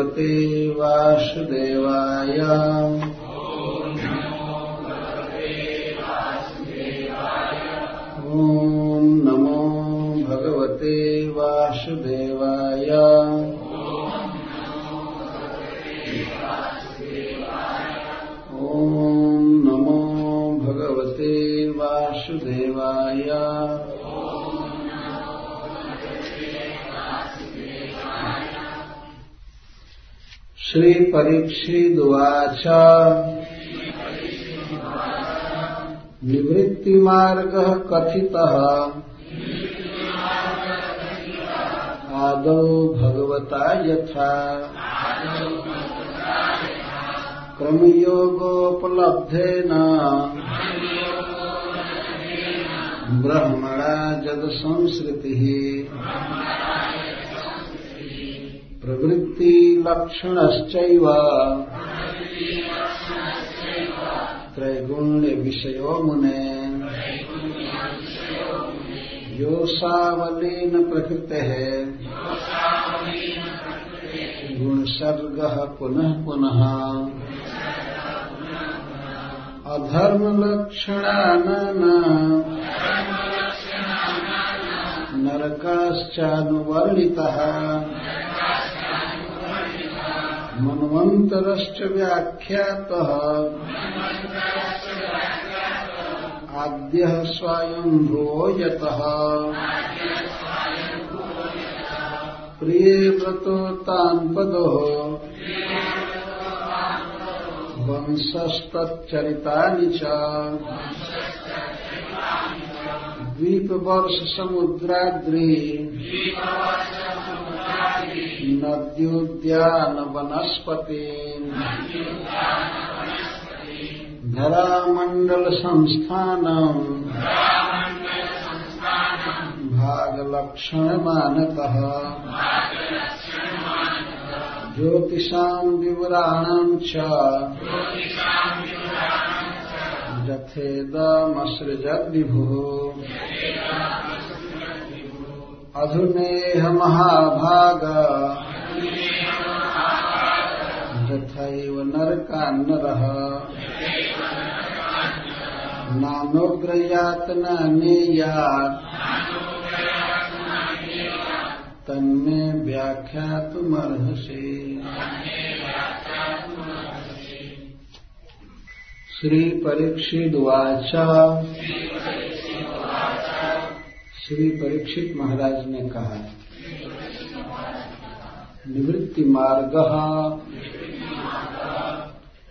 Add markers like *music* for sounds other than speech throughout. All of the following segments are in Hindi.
भगवते वासुदेवाय। श्रीपरीक्षिदुवाच निवृत्तिमार्गः कथितः। आदौ भगवता यथा। क्रमयोगोपलब्धेन। ब्रह्मणा जदसंसृतिः प्रवृत्तिलक्षणश्चैव। त्रैगुण्यविषयो मुने योऽसावलीन प्रकृतेः गुणसर्गः पुनः पुनः। अधर्मलक्षणानाना। नरकाश्चानुवर्णितः। मन्वन्तरश्च व्याख्यातः आद्यः स्वायम्भुवो यतः। प्रिये व्रतो तान् पदोः वंशस्तच्चरितानि नद्योद्यानवनस्पति धरामण्डलसंस्थानम् भागलक्षणमानतः। ज्योतिषाम् विवराणाम् च। यथेदमसृजद्विभुः अधुनेह महाभाग यथैव नरकान्नरः। नानोग्रयातना नेयात्। तन्मे व्याख्यातुमर्हसि। श्री परीक्षित श्री परीक्षित महाराज ने कहा, निवृत्ति मार्ग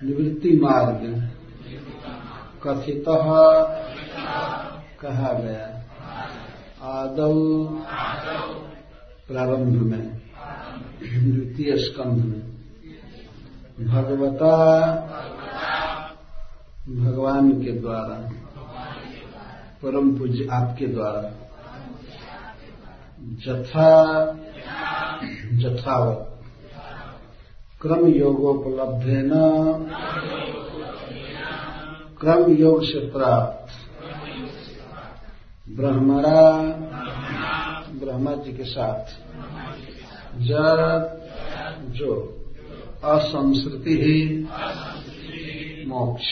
निवृत्ति मार्ग कथित कहा गया। आदौ प्रारंभ में, द्वितीय स्कंध में, भगवता भगवान के द्वारा, परम पूज्य आपके द्वारा जथा, जथावत। क्रम योगोपलब्ध न क्रम योग से प्राप्त ब्रह्मरा ब्रह्मा जी के साथ जब जो असंस्कृति ही मोक्ष।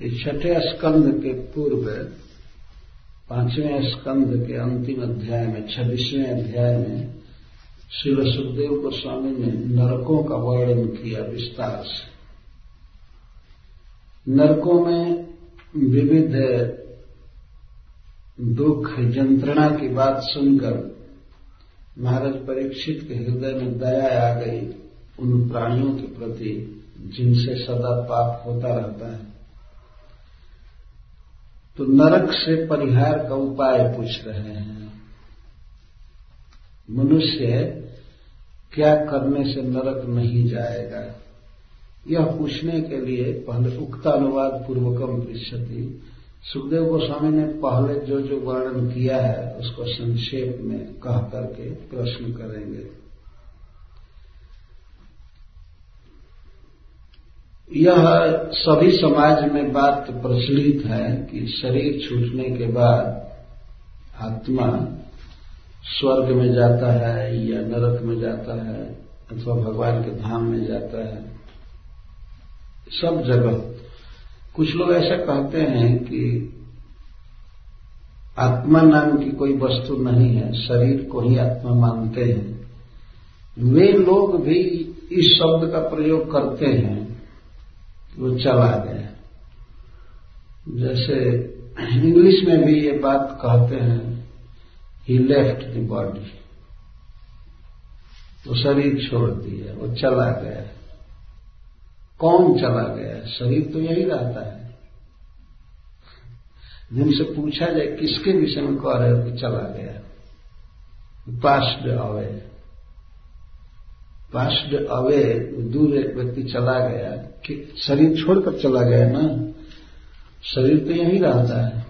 इस छठे स्कंद के पूर्व पाँचवें स्कंद के अंतिम अध्याय में, छब्बीसवें अध्याय में श्री सुखदेव गोस्वामी ने नरकों का वर्णन किया विस्तार से। नरकों में विविध दुख, यंत्रणा की बात सुनकर महाराज परीक्षित के हृदय में दया आ गई। उन प्राणियों के प्रति जिनसे सदा पाप होता रहता है तो नरक से परिहार का उपाय पूछ रहे हैं। मनुष्य क्या करने से नरक नहीं जाएगा? यह पूछने के लिए पहले उक्तानुवाद पूर्वकम पृछति सुखदेव गोस्वामी ने पहले जो जो वर्णन किया है, उसको संक्षेप में कह करके प्रश्न करेंगे। यह सभी समाज में बात प्रचलित है कि शरीर छूटने के बाद आत्मा स्वर्ग में जाता है या नरक में जाता है अथवा भगवान के धाम में जाता है। सब जगह। कुछ लोग ऐसा कहते हैं कि आत्मा नाम की कोई वस्तु नहीं है, शरीर को ही आत्मा मानते हैं। वे लोग भी इस शब्द का प्रयोग करते हैं। वो चला गया। जैसे इंग्लिश में भी ये बात कहते हैं ही लेफ़्ट द बॉडी वो शरीर छोड़ दिया, वो चला गया। कौन चला गया? शरीर तो यही रहता है। जिनसे पूछा जाए, किसके विषय में कह रहे हो कि चला गया। पास्ट अवे पास्ट अवे दूर एक व्यक्ति चला गया कि शरीर छोड़कर चला गया ना, शरीर तो यही रहता है।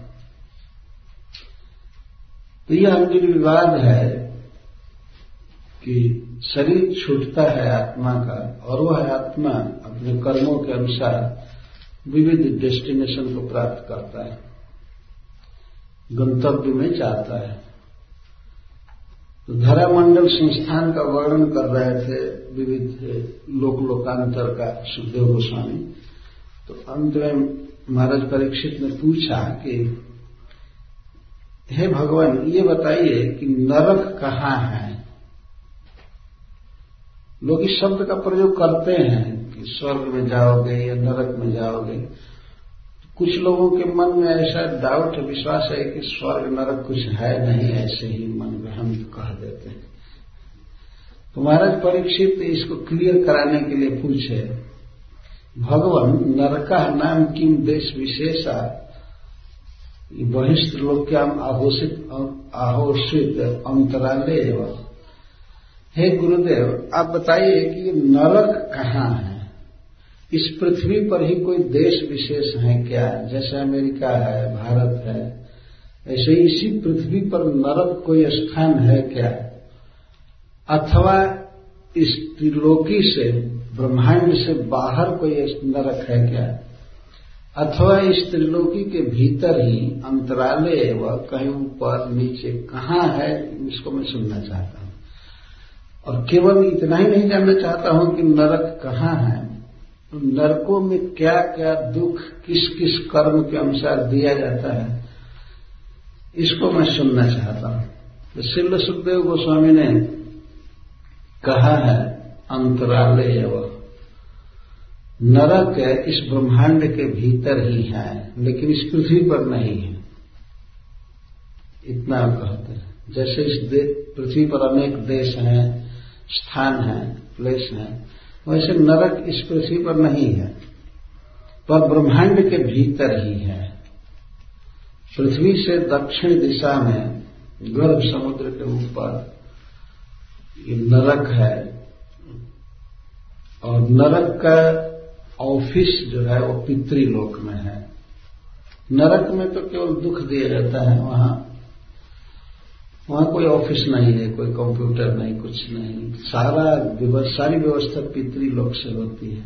तो यह निर्विवाद है कि शरीर छूटता है आत्मा का और वह आत्मा अपने कर्मों के अनुसार विविध डेस्टिनेशन को प्राप्त करता है, गंतव्य में जाता है। तो धरामंडल संस्थान का वर्णन कर रहे थे विविध लोक लोकांतर का सुखदेव गोस्वामी। तो अंत में महाराज परीक्षित ने पूछा कि, हे भगवान, ये बताइए कि नरक कहाँ है? लोग इस शब्द का प्रयोग करते हैं कि स्वर्ग में जाओगे या नरक में जाओगे। कुछ लोगों के मन में ऐसा डाउट विश्वास है कि स्वर्ग नरक कुछ है नहीं, ऐसे ही मन में हम कह देते हैं। तो महाराज परीक्षित इसको क्लियर कराने के लिए पूछे, भगवान नरका नाम किम देश विशेषा? बहिष्ठ लोक्याम आहोषित आहोषित अंतराले हे गुरुदेव, आप बताइए कि नरक कहाँ है? इस पृथ्वी पर ही कोई देश विशेष है क्या? जैसे अमेरिका है, भारत है, ऐसे इसी पृथ्वी पर नरक कोई स्थान है क्या? अथवा इस त्रिलोकी से, ब्रह्मांड से बाहर कोई नरक है क्या? अथवा इस त्रिलोकी के भीतर ही अंतराले व कहीं ऊपर, नीचे कहाँ है, इसको मैं सुनना चाहता हूँ। और केवल इतना ही नहीं जानना चाहता हूँ कि नरक कहाँ है। नरकों में क्या क्या दुख किस किस कर्म के अनुसार दिया जाता है, इसको मैं सुनना चाहता हूँ। तो शिल सुखदेव गोस्वामी ने कहा है, अंतरालय नरक इस ब्रह्मांड के भीतर ही है, लेकिन इस पृथ्वी पर नहीं है। इतना कहते हैं। जैसे इस पृथ्वी पर अनेक देश हैं, स्थान हैं प्लेस हैं वैसे नरक इस पृथ्वी पर नहीं है, पर ब्रह्मांड के भीतर ही है। पृथ्वी से दक्षिण दिशा में गर्भ समुद्र के ऊपर नरक है, और नरक का ऑफ़िस जो है वो पितृलोक में है। नरक में तो केवल दुख दिया जाता है वहाँ वहाँ कोई ऑफ़िस नहीं है, कोई कंप्यूटर नहीं, कुछ नहीं। सारा सारी व्यवस्था पितृलोक से होती है।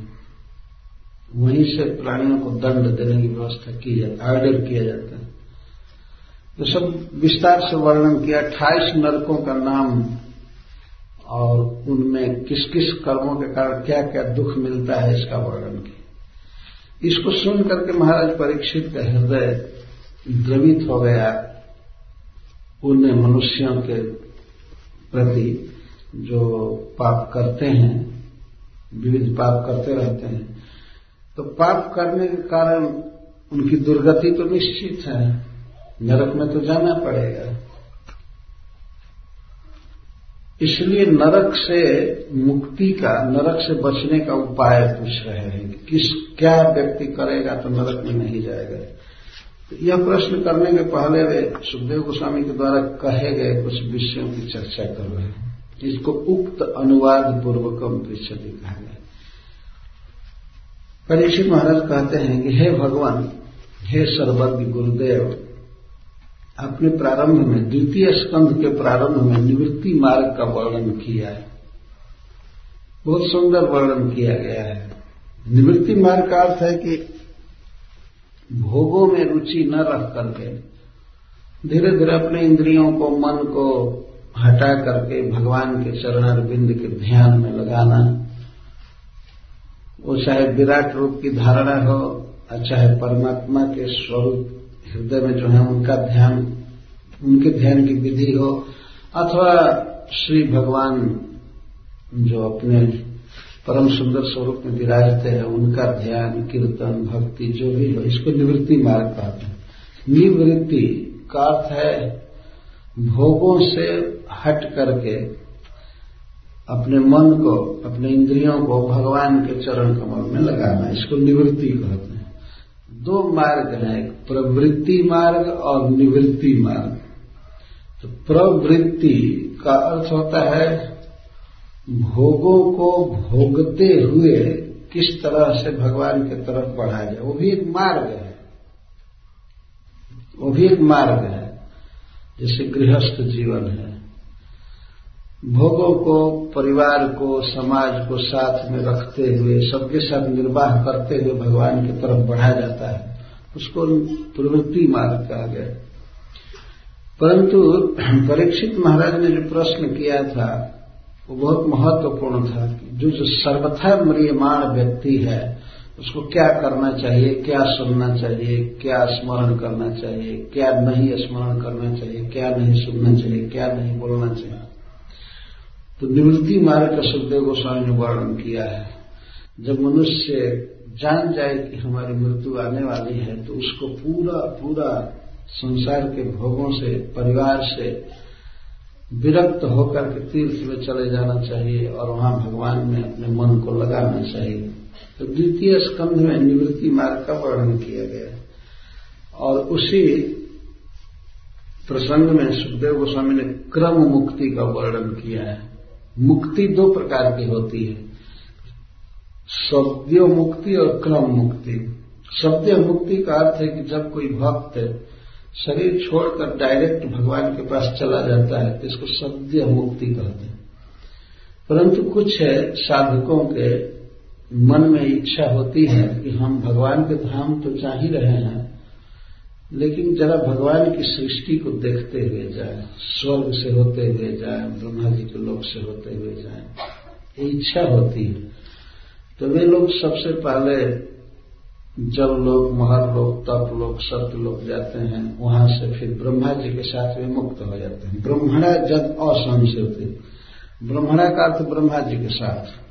वहीं से प्राणियों को दंड देने की व्यवस्था की जाती ऑर्डर किया जाता है। तो सब विस्तार से वर्णन किया। अट्ठाईस नरकों का नाम और उनमें किस किस कर्मों के कारण क्या क्या दुख मिलता है, इसका वर्णन किया। इसको सुन करके महाराज परीक्षित का हृदय द्रवित हो गया। उन मनुष्यों के प्रति जो पाप करते हैं, विविध पाप करते रहते हैं तो पाप करने के कारण उनकी दुर्गति तो निश्चित है। नरक में तो जाना पड़ेगा। इसलिए नरक से मुक्ति का, नरक से बचने का उपाय पूछ रहे हैं किस, क्या व्यक्ति करेगा तो नरक में नहीं जाएगा। यह प्रश्न करने के पहले वे सुखदेव गोस्वामी के द्वारा कहे गए कुछ विषयों की चर्चा कर रहे हैं इसको उक्त अनुवाद पूर्वकम पृछति कहा गया परीक्षित महाराज कहते हैं कि हे भगवान, हे सर्वज्ञ गुरुदेव अपने प्रारंभ में द्वितीय स्कंध के प्रारंभ में निवृत्ति मार्ग का वर्णन किया है। बहुत सुंदर वर्णन किया गया है। निवृत्ति मार्ग का अर्थ है कि भोगों में रुचि न रख करके धीरे धीरे अपने इंद्रियों को, मन को हटा करके भगवान के चरण बिंद के ध्यान में लगाना। वो चाहे विराट रूप की धारणा हो चाहे परमात्मा के स्वरूप, हृदय में जो है उनका ध्यान, उनके ध्यान की विधि हो, अथवा श्री भगवान जो अपने परम सुंदर स्वरूप में विराजते हैं, उनका ध्यान, कीर्तन, भक्ति, जो भी हो, इसको निवृत्ति मार्ग कहते हैं। निवृत्ति का अर्थ है भोगों से हट करके अपने मन को, अपने इंद्रियों को भगवान के चरण कमल में लगाना, इसको निवृत्ति कहते हैं। दो मार्ग हैं प्रवृत्ति मार्ग और निवृत्ति मार्ग। तो प्रवृत्ति का अर्थ होता है भोगों को भोगते हुए किस तरह से भगवान की तरफ़ बढ़ाया जाए, वो भी एक मार्ग है। वो भी एक मार्ग है, जैसे गृहस्थ जीवन है। भोगों को, परिवार को, समाज को साथ में रखते हुए, सबके साथ निर्वाह करते हुए भगवान की तरफ़ बढ़ाया जाता है, उसको प्रवृत्ति मार्ग कहा गया। परंतु, *clears throat* परीक्षित महाराज ने जो प्रश्न किया था वो बहुत महत्वपूर्ण था जो जो सर्वथा म्रियमाण व्यक्ति है, उसको क्या करना चाहिए, क्या सुनना चाहिए, क्या स्मरण करना चाहिए, क्या नहीं स्मरण करना चाहिए, क्या नहीं सुनना चाहिए, क्या नहीं बोलना चाहिए। तो निवृत्ति मार्ग का सुखदेव गोस्वामी ने वर्णन किया है। जब मनुष्य जान जाए कि हमारी मृत्यु आने वाली है तो उसको पूरा पूरा संसार के भोगों से, परिवार से विरक्त होकर के तीर्थ में चले जाना चाहिए और वहाँ भगवान में अपने मन को लगाना चाहिए। तो द्वितीय स्कंध में निवृत्ति मार्ग का वर्णन किया गया। और उसी प्रसंग में सुखदेव गोस्वामी ने क्रम मुक्ति का वर्णन किया है। मुक्ति दो प्रकार की होती है। शब्द मुक्ति और क्रम मुक्ति। शब्द मुक्ति का अर्थ है कि जब कोई भक्त शरीर छोड़कर डायरेक्ट भगवान के पास चला जाता है तो इसको सद्य मुक्ति कहते हैं। परंतु कुछ है साधकों के मन में इच्छा होती है कि हम भगवान के धाम तो चाह ही रहे हैं, लेकिन जरा भगवान की सृष्टि को देखते हुए जाए, स्वर्ग से होते हुए जाए, ब्रह्मा जी के लोक से होते हुए जाए, ये इच्छा होती है। तो वे लोग सबसे पहले जब लोग, महर लोग, तप लोग सत्य लोग जाते हैं, वहाँ से फिर ब्रह्मा जी के साथ वे मुक्त हो जाते हैं। ब्रह्मणा जब असंशोति ब्रह्मणा का अर्थ ब्रह्मा जी के साथ।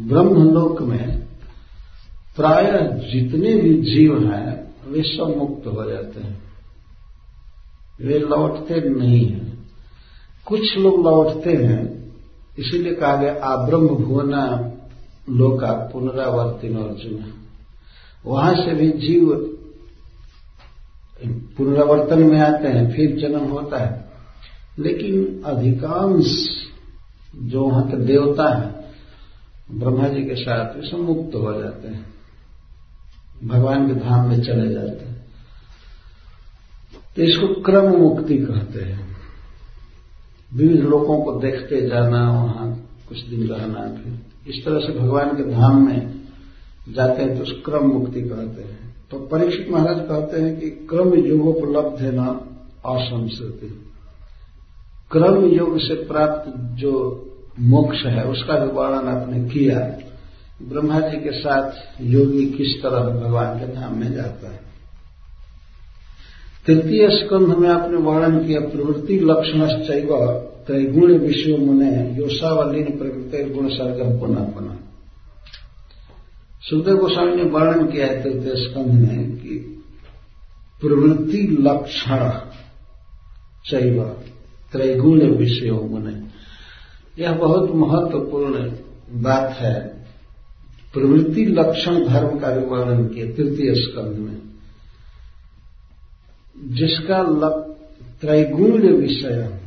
ब्रह्मलोक में प्राय जितने भी जीव हैं, वे सब मुक्त हो जाते हैं। वे लौटते नहीं हैं। कुछ लोग लौटते हैं, इसीलिए कहा गया आब्रह्म भुवना लोका पुनरावर्तिन अर्जुन वहाँ से भी जीव पुनरावर्तन में आते हैं, फिर जन्म होता है। लेकिन अधिकांश जो वहाँ के देवता है, ब्रह्मा जी के साथ सब मुक्त हो जाते हैं। भगवान के धाम में चले जाते हैं। तो इसको क्रम मुक्ति कहते हैं। विविध लोगों को देखते जाना, वहाँ कुछ दिन रहना, फिर इस तरह से भगवान के धाम में जाते हैं तो उस क्रम मुक्ति कहते हैं। तो परीक्षित महाराज कहते हैं कि क्रम योगोपलब्ध है ना असंस्कृति क्रम योग से प्राप्त जो मोक्ष है, उसका भी वर्णन आपने किया। ब्रह्मा जी के साथ योगी किस तरह भगवान के धाम में जाता है। तृतीय स्कंध में आपने वर्णन किया, प्रवृत्ति लक्षण चैव त्रैगुण विषय मुने, योसावलीन प्रवृत्ति गुण सर्ग पुनः पुनः। सुखदेव गोस्वामी ने वर्णन किया है तृतीय स्कंध में कि प्रवृत्ति लक्षण चैव त्रैगुण विषय मुने यह बहुत महत्वपूर्ण बात है। प्रवृत्ति लक्षण धर्म का भी वर्णन किया तृतीय स्कंध में। जिसका त्रैगुण विषय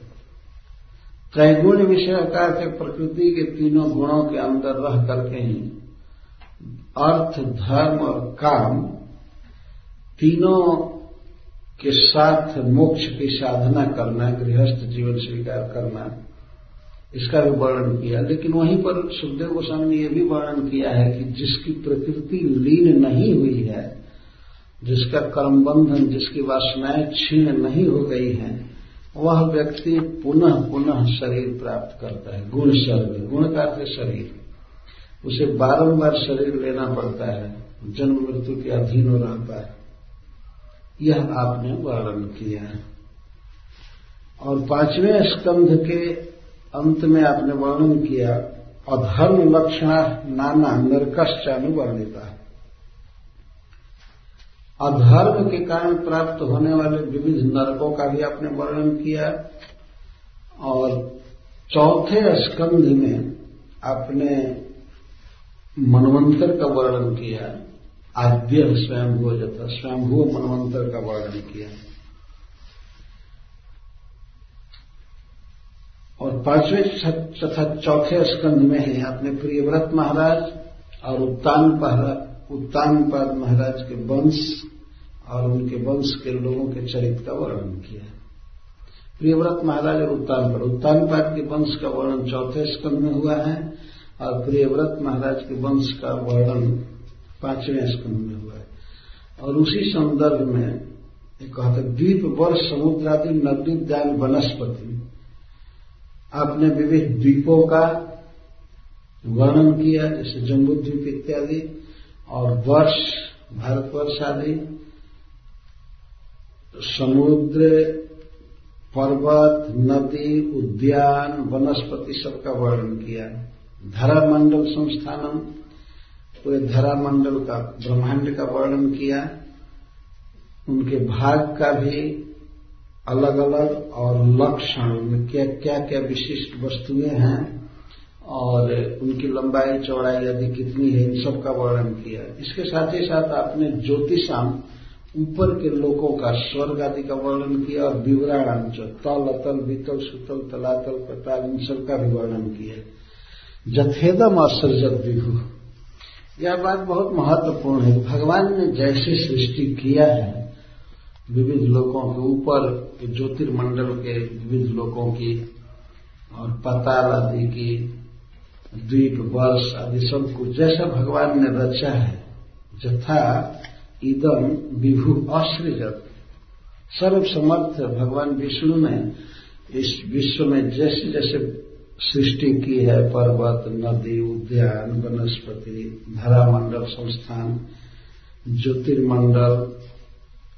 त्रैगुण विषय का प्रकृति के तीनों गुणों के अंदर रह करके ही अर्थ, धर्म और काम तीनों के साथ मोक्ष की साधना करना, गृहस्थ जीवन स्वीकार करना, इसका भी वर्णन किया। लेकिन वहीं पर सुखदेव गोस्वामी ने यह भी वर्णन किया है कि जिसकी प्रकृति लीन नहीं हुई है, जिसका कर्म बंधन जिसकी वासनाएँ छीण नहीं हो गई हैं, वह व्यक्ति पुनः पुनः शरीर प्राप्त करता है, गुण शरीर, गुण का शरीर। उसे बारंबार शरीर लेना पड़ता है, जन्म मृत्यु के अधीन हो रहता है। यह आपने वर्णन किया है। और पाँचवें स्कंध के अंत में आपने वर्णन किया, अधर्म लक्षण नाना नरकश्च अनुवर्णिता अधर्म के कारण प्राप्त होने वाले विविध नरकों का भी आपने वर्णन किया। और चौथे स्कंध में आपने मनवंतर का वर्णन किया। आद्य स्वयंभू जथा स्वयंभू मनवंतर का वर्णन किया। और पाँचवें तथा चौथे स्कंध में ही आपने प्रियव्रत महाराज और उत्तान उत्तानपाद महाराज के वंश और उनके वंश के लोगों के चरित्र का वर्णन किया। प्रियव्रत महाराज और उत्तानपाद उत्तानपाद के वंश का वर्णन चौथे स्कंध में हुआ है। और प्रियव्रत महाराज के वंश का वर्णन पाँचवें स्कंध में हुआ है। और उसी संदर्भ में एक कहते द्वीप वर्ष समुद्र आदि नदी दान वनस्पति। आपने विविध द्वीपों का वर्णन किया, जैसे जम्बू द्वीप इत्यादि, और वर्ष, भारतवर्ष आदि। समुद्र, पर्वत, नदी, उद्यान, वनस्पति सबका वर्णन किया। धरामंडल संस्थानम पूरे धरामंडल का, ब्रह्मांड का वर्णन किया। उनके भाग का भी अलग अलग और लक्षण में क्या क्या क्या विशिष्ट वस्तुएँ हैं और उनकी लंबाई, चौड़ाई आदि कितनी है, इन सब का वर्णन किया। इसके साथ ही साथ आपने ज्योतिषाम, ऊपर के लोगों का स्वर्ग आदि का वर्णन किया और विवराणाम जो तल, अतल बीतल सुतल, तलातल, पताल, इन सब का भी वर्णन किया। जथेदम असर्जत विभु यह बात बहुत महत्वपूर्ण है। भगवान ने जैसे सृष्टि किया है, विविध लोगों के ऊपर, ज्योतिर्मंडल के विविध लोगों की, और पताल आदि की, द्वीप, वर्ष आदि सब कुछ जैसा भगवान ने रचा है, जथा इदम विभु असृजत सर्वसमर्थ भगवान विष्णु ने इस विश्व में जैसे जैसे सृष्टि की है, पर्वत, नदी, उद्यान, वनस्पति, धरामंडल संस्थान, ज्योतिर्मंडल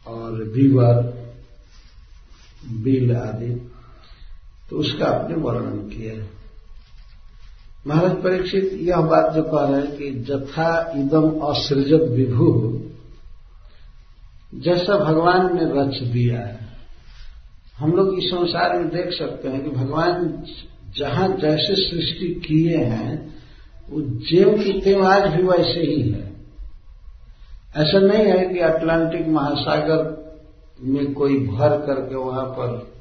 और बीवर बिल आदि। तो उसका आपने वर्णन किया है। महाराज परीक्षित, यह बात जो कह रहे हैं कि जथा इदम असृजत विभु। जैसा भगवान ने रच दिया है, हम लोग इस संसार में देख सकते हैं कि भगवान जहाँ जैसे सृष्टि किए हैं, वो जेव की तेव आज भी वैसे ही है। ऐसा नहीं है कि अटलांटिक महासागर में कोई भर करके वहाँ पर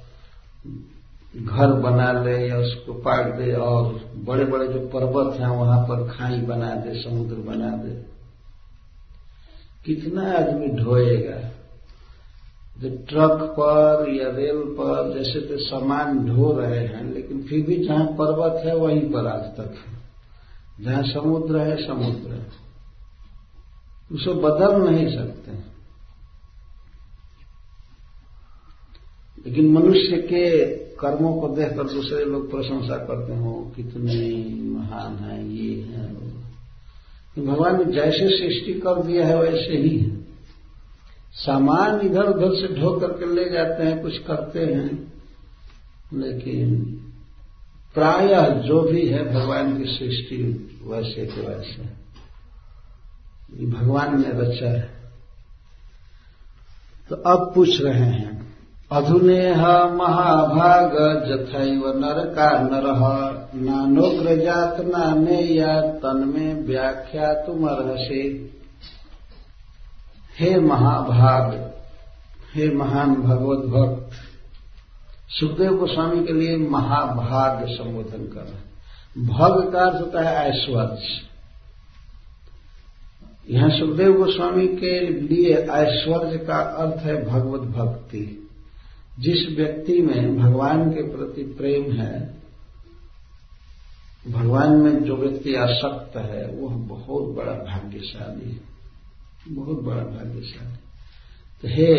घर बना ले या उसको पाट दे और बड़े बड़े जो पर्वत हैं वहाँ पर खाई बना दे, समुद्र बना दे। कितना आदमी ढोएगा? ट्रक पर या रेल पर जैसे तो सामान ढो रहे हैं, लेकिन फिर भी जहाँ पर्वत है, वहीं पर आज तक है। जहाँ समुद्र है समुद्र है। उसे बदल नहीं सकते। लेकिन मनुष्य के कर्मों को देखकर दूसरे लोग प्रशंसा करते हो, कितने महान है, ये है। भगवान ने जैसे सृष्टि कर दिया है, वैसे ही है। सामान इधर उधर से ढो करके ले जाते हैं, कुछ करते हैं। लेकिन प्रायः जो भी है भगवान की सृष्टि वैसे के वैसे। है भगवान ने रचा है। तो अब पूछ रहे हैं, अधुनेह महाभाग जथैव नर का नर नानोग्र जात नाने या तन्मे व्याख्या तुम अर्हसे हे महाभाग, हे महान भगवत भक्त सुखदेव गोस्वामी के लिए महाभाग संबोधन कर रहे भग का अर्थ होता है ऐश्वर्य यहाँ सुखदेव गोस्वामी के लिए ऐश्वर्य का अर्थ है भगवत भक्ति। जिस व्यक्ति में भगवान के प्रति प्रेम है, भगवान में जो व्यक्ति आसक्त है, वह बहुत बड़ा भाग्यशाली है। बहुत बड़ा भाग्यशाली। तो हे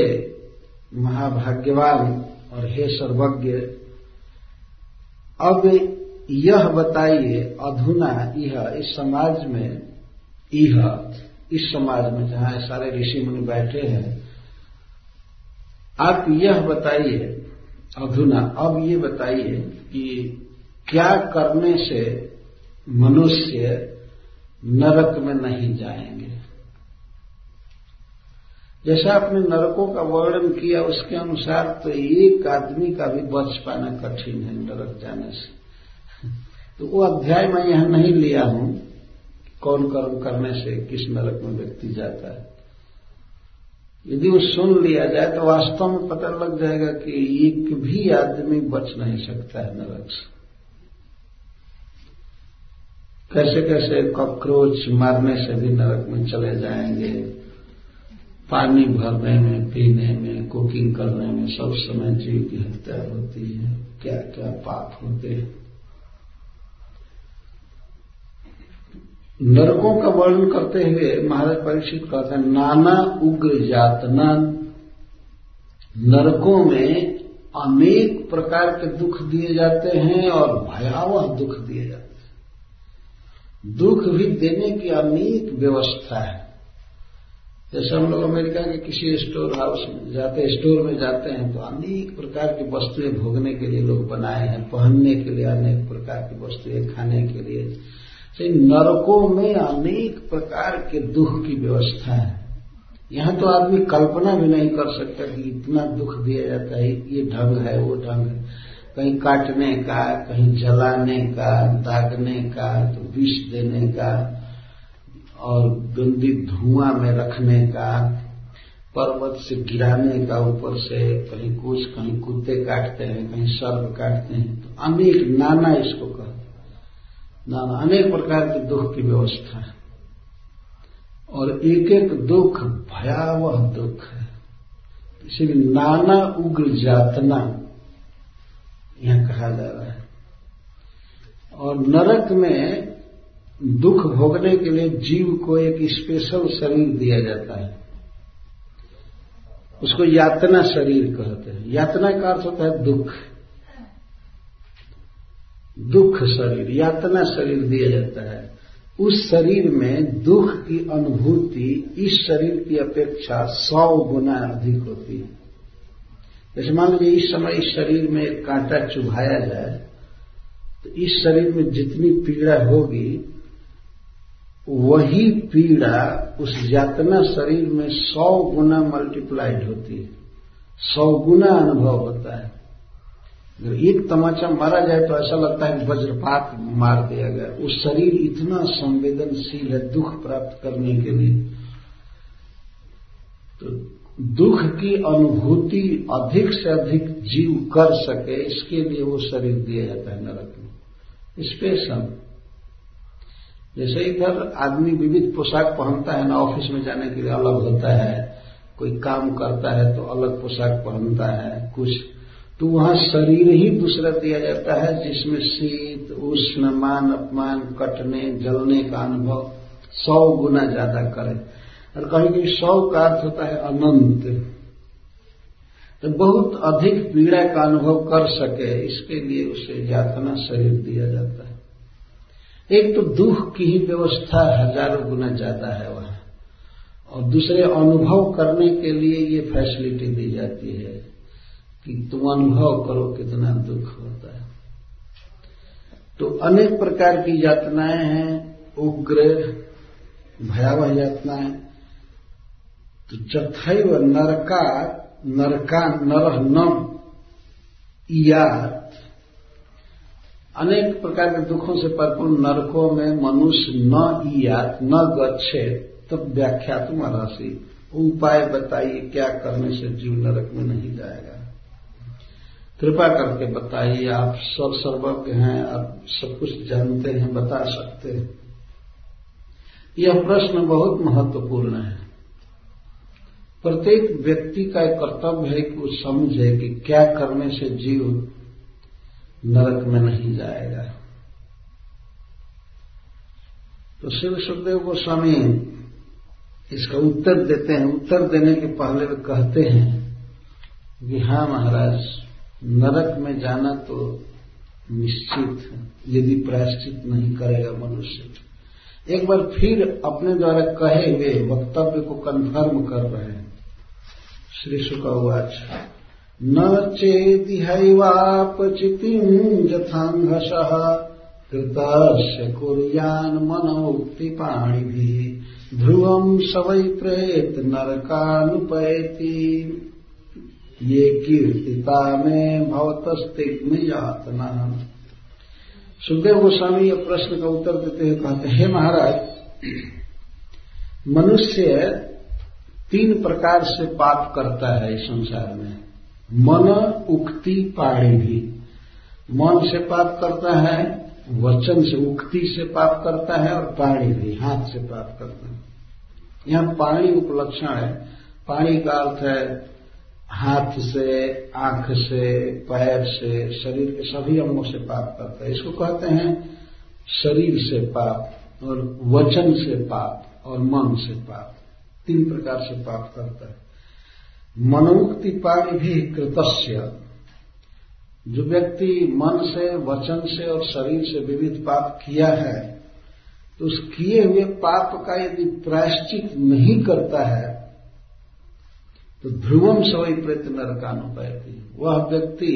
महाभाग्यवान और हे सर्वज्ञ, अब यह बताइए अधुना यह इस समाज में यह इस समाज में जहाँ सारे ऋषि मुनि बैठे हैं, आप यह बताइए, अधुना, अब ये बताइए कि क्या करने से मनुष्य नरक में नहीं जाएँगे? जैसा आपने नरकों का वर्णन किया, उसके अनुसार तो एक आदमी का भी बच पाना कठिन है नरक जाने से। *laughs* तो वो अध्याय मैं यहाँ नहीं लिया हूँ, कौन कर्म करने से किस नरक में व्यक्ति जाता है। यदि वो सुन लिया जाए तो वास्तव में पता लग जाएगा कि एक भी आदमी बच नहीं सकता है नरक से। कैसे कैसे कॉकरोच मारने से भी नरक में चले जाएँगे पानी भरने में, पीने में कुकिंग करने में सब समय जीव की हत्या होती है। क्या क्या पाप होते हैं? नरकों का वर्णन करते हुए महाराज परीक्षित कहते हैं, नाना उग्र जातना नरकों में अनेक प्रकार के दुख दिए जाते हैं और भयावह दुख दिए जाते हैं। दुख भी देने की अनेक व्यवस्था है। जैसे हम लोग अमेरिका के किसी स्टोर हाउस में जाते, स्टोर में जाते हैं तो अनेक प्रकार की वस्तुएँ भोगने के लिए लोग बनाए हैं, पहनने के लिए अनेक प्रकार की वस्तुएँ, खाने के लिए। तो नरकों में अनेक प्रकार के दुख की व्यवस्था है। यहाँ तो आदमी कल्पना भी नहीं कर सकता कि इतना दुख दिया जाता है, ये ढंग है, वो ढंग है। कहीं काटने का, कहीं जलाने का, दागने का तो विष देने का और गंदी धुआँ में रखने का, पर्वत से गिराने का, ऊपर से कहीं कुछ, कहीं कुत्ते काटते हैं, कहीं सर्प काटते हैं तो अनेक नाना इसको कहते नाना, अनेक प्रकार के दुख की व्यवस्था है। और एक एक दुख, भयावह दुख है। इसीलिए नाना उग्र जातना यहाँ कहा जा रहा है। और नरक में दुख भोगने के लिए जीव को एक स्पेशल शरीर दिया जाता है। उसको यातना शरीर कहते हैं। यातना का अर्थ होता है दुख। दुख शरीर, यातना शरीर दिया जाता है। उस शरीर में दुख की अनुभूति, इस शरीर की अपेक्षा सौ गुना अधिक होती है। जैसे मान लीजिए, इस समय इस शरीर में कांटा चुभाया जाए तो इस शरीर में जितनी पीड़ा होगी वही पीड़ा उस यातना शरीर में सौ गुना मल्टीप्लाइड होती है। सौ गुना अनुभव होता है। अगर एक तमाचा मारा जाए तो ऐसा लगता है वज्रपात मार दिया गया। उस शरीर इतना संवेदनशील है दुख प्राप्त करने के लिए। तो दुख की अनुभूति अधिक से अधिक जीव कर सके, इसके लिए वो शरीर दिया जाता है नरक में। स्पेशल जैसे इधर आदमी विविध पोशाक पहनता है ना, ऑफ़िस में जाने के लिए अलग होता है, कोई काम करता है तो अलग पोशाक पहनता है, कुछ तो वहाँ शरीर ही दूसरा दिया जाता है, जिसमें शीत, उष्ण, मान, अपमान, कटने, जलने का अनुभव सौ गुना ज़्यादा करे। और कहीं सौ का अर्थ होता है अनंत। तो बहुत अधिक पीड़ा का अनुभव कर सके, इसके लिए उसे यातना शरीर दिया जाता है। एक तो दुख की ही व्यवस्था हज़ारों गुना ज़्यादा है वहाँ। और दूसरे अनुभव करने के लिए ये फैसिलिटी दी जाती है कि तुम अनुभव करो कितना दुख होता है। तो अनेक प्रकार की यातनाएँ हैं, उग्र, भयावह यातनाएँ। तो चथैव नरका नरका नरह नम या अनेक प्रकार के दुखों से परिपूर्ण नरकों में मनुष्य न ईयात, न गच्छे तब व्याख्या तुम राशि उपाय बताइए, क्या करने से जीव नरक में नहीं जाएगा? कृपा करके बताइए, आप सब सर्वज्ञ हैं, आप सब कुछ जानते हैं, बता सकते हैं। यह प्रश्न बहुत महत्वपूर्ण है। प्रत्येक व्यक्ति का कर्तव्य है कि वो समझे कि क्या करने से जीव नरक में नहीं जाएगा। तो शिव सुखदेव गोस्वामी इसका उत्तर देते हैं। उत्तर देने के पहले वे कहते हैं कि हाँ महाराज, नरक में जाना तो निश्चित है, यदि प्रायश्चित नहीं करेगा मनुष्य। एक बार फिर अपने द्वारा कहे हुए वक्तव्य को कन्फर्म कर रहे हैं। श्री सुखवाच न चेदिहैवापचितिम् यथाङ्घशः कृतस्य कुर्यान् मनोक्तिपाणिभिः ध्रुवम् स वै प्रेत नरकानुपैति। ये कीर्तिता में भवतस्तिग्म यातना सुखदेव गोस्वामी ये प्रश्न का उत्तर देते हुए कहते हैं महाराज, मनुष्य तीन प्रकार से पाप करता है इस संसार में। मन उक्ति पाणी भी मन से पाप करता है, वचन से, उक्ति से पाप करता है और पाणी भी, हाथ से पाप करता है। यहाँ पाणी उपलक्षण है। पाणी का अर्थ है हाथ से, आँख से, पैर से, शरीर के सभी अंगों से पाप करता है। इसको कहते हैं शरीर से पाप और वचन से पाप और मन से पाप। तीन प्रकार से पाप करता है। मनोक्ति भी कृतस्य। जो व्यक्ति मन से, वचन से और शरीर से विविध पाप किया है तो उस किए हुए पाप का यदि प्रायश्चित नहीं करता है तो ध्रुवम सवई प्रेत नरकानुपैती वह व्यक्ति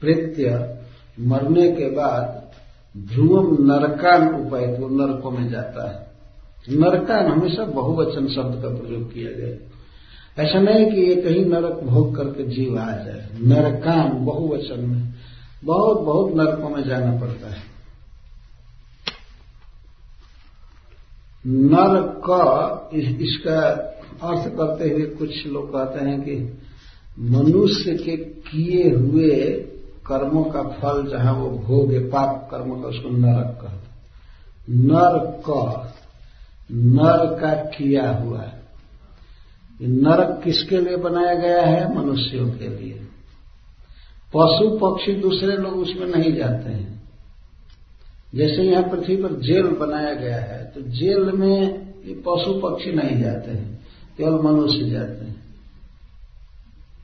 प्रेत्य मरने के बाद ध्रुवम नरकान उपाय वो नरकों में जाता है। नरकान हमेशा बहुवचन शब्द का प्रयोग किया गया। ऐसा नहीं कि ये कहीं नरक भोग करके जीव आ जाए। नरकान बहुवचन में। बहुत बहुत नरकों में जाना पड़ता है। नर का इसका अर्थ करते हुए कुछ लोग कहते हैं कि मनुष्य के किए हुए कर्मों का फल जहाँ वो भोग, पाप कर्म का उसको नरक कहते का, नर का किया हुआ है। नरक किसके लिए बनाया गया है? मनुष्यों के लिए। पशु पक्षी दूसरे लोग उसमें नहीं जाते हैं। जैसे यहाँ पृथ्वी पर जेल बनाया गया है तो जेल में ये पशु पक्षी नहीं जाते हैं, केवल मनुष्य जाते हैं।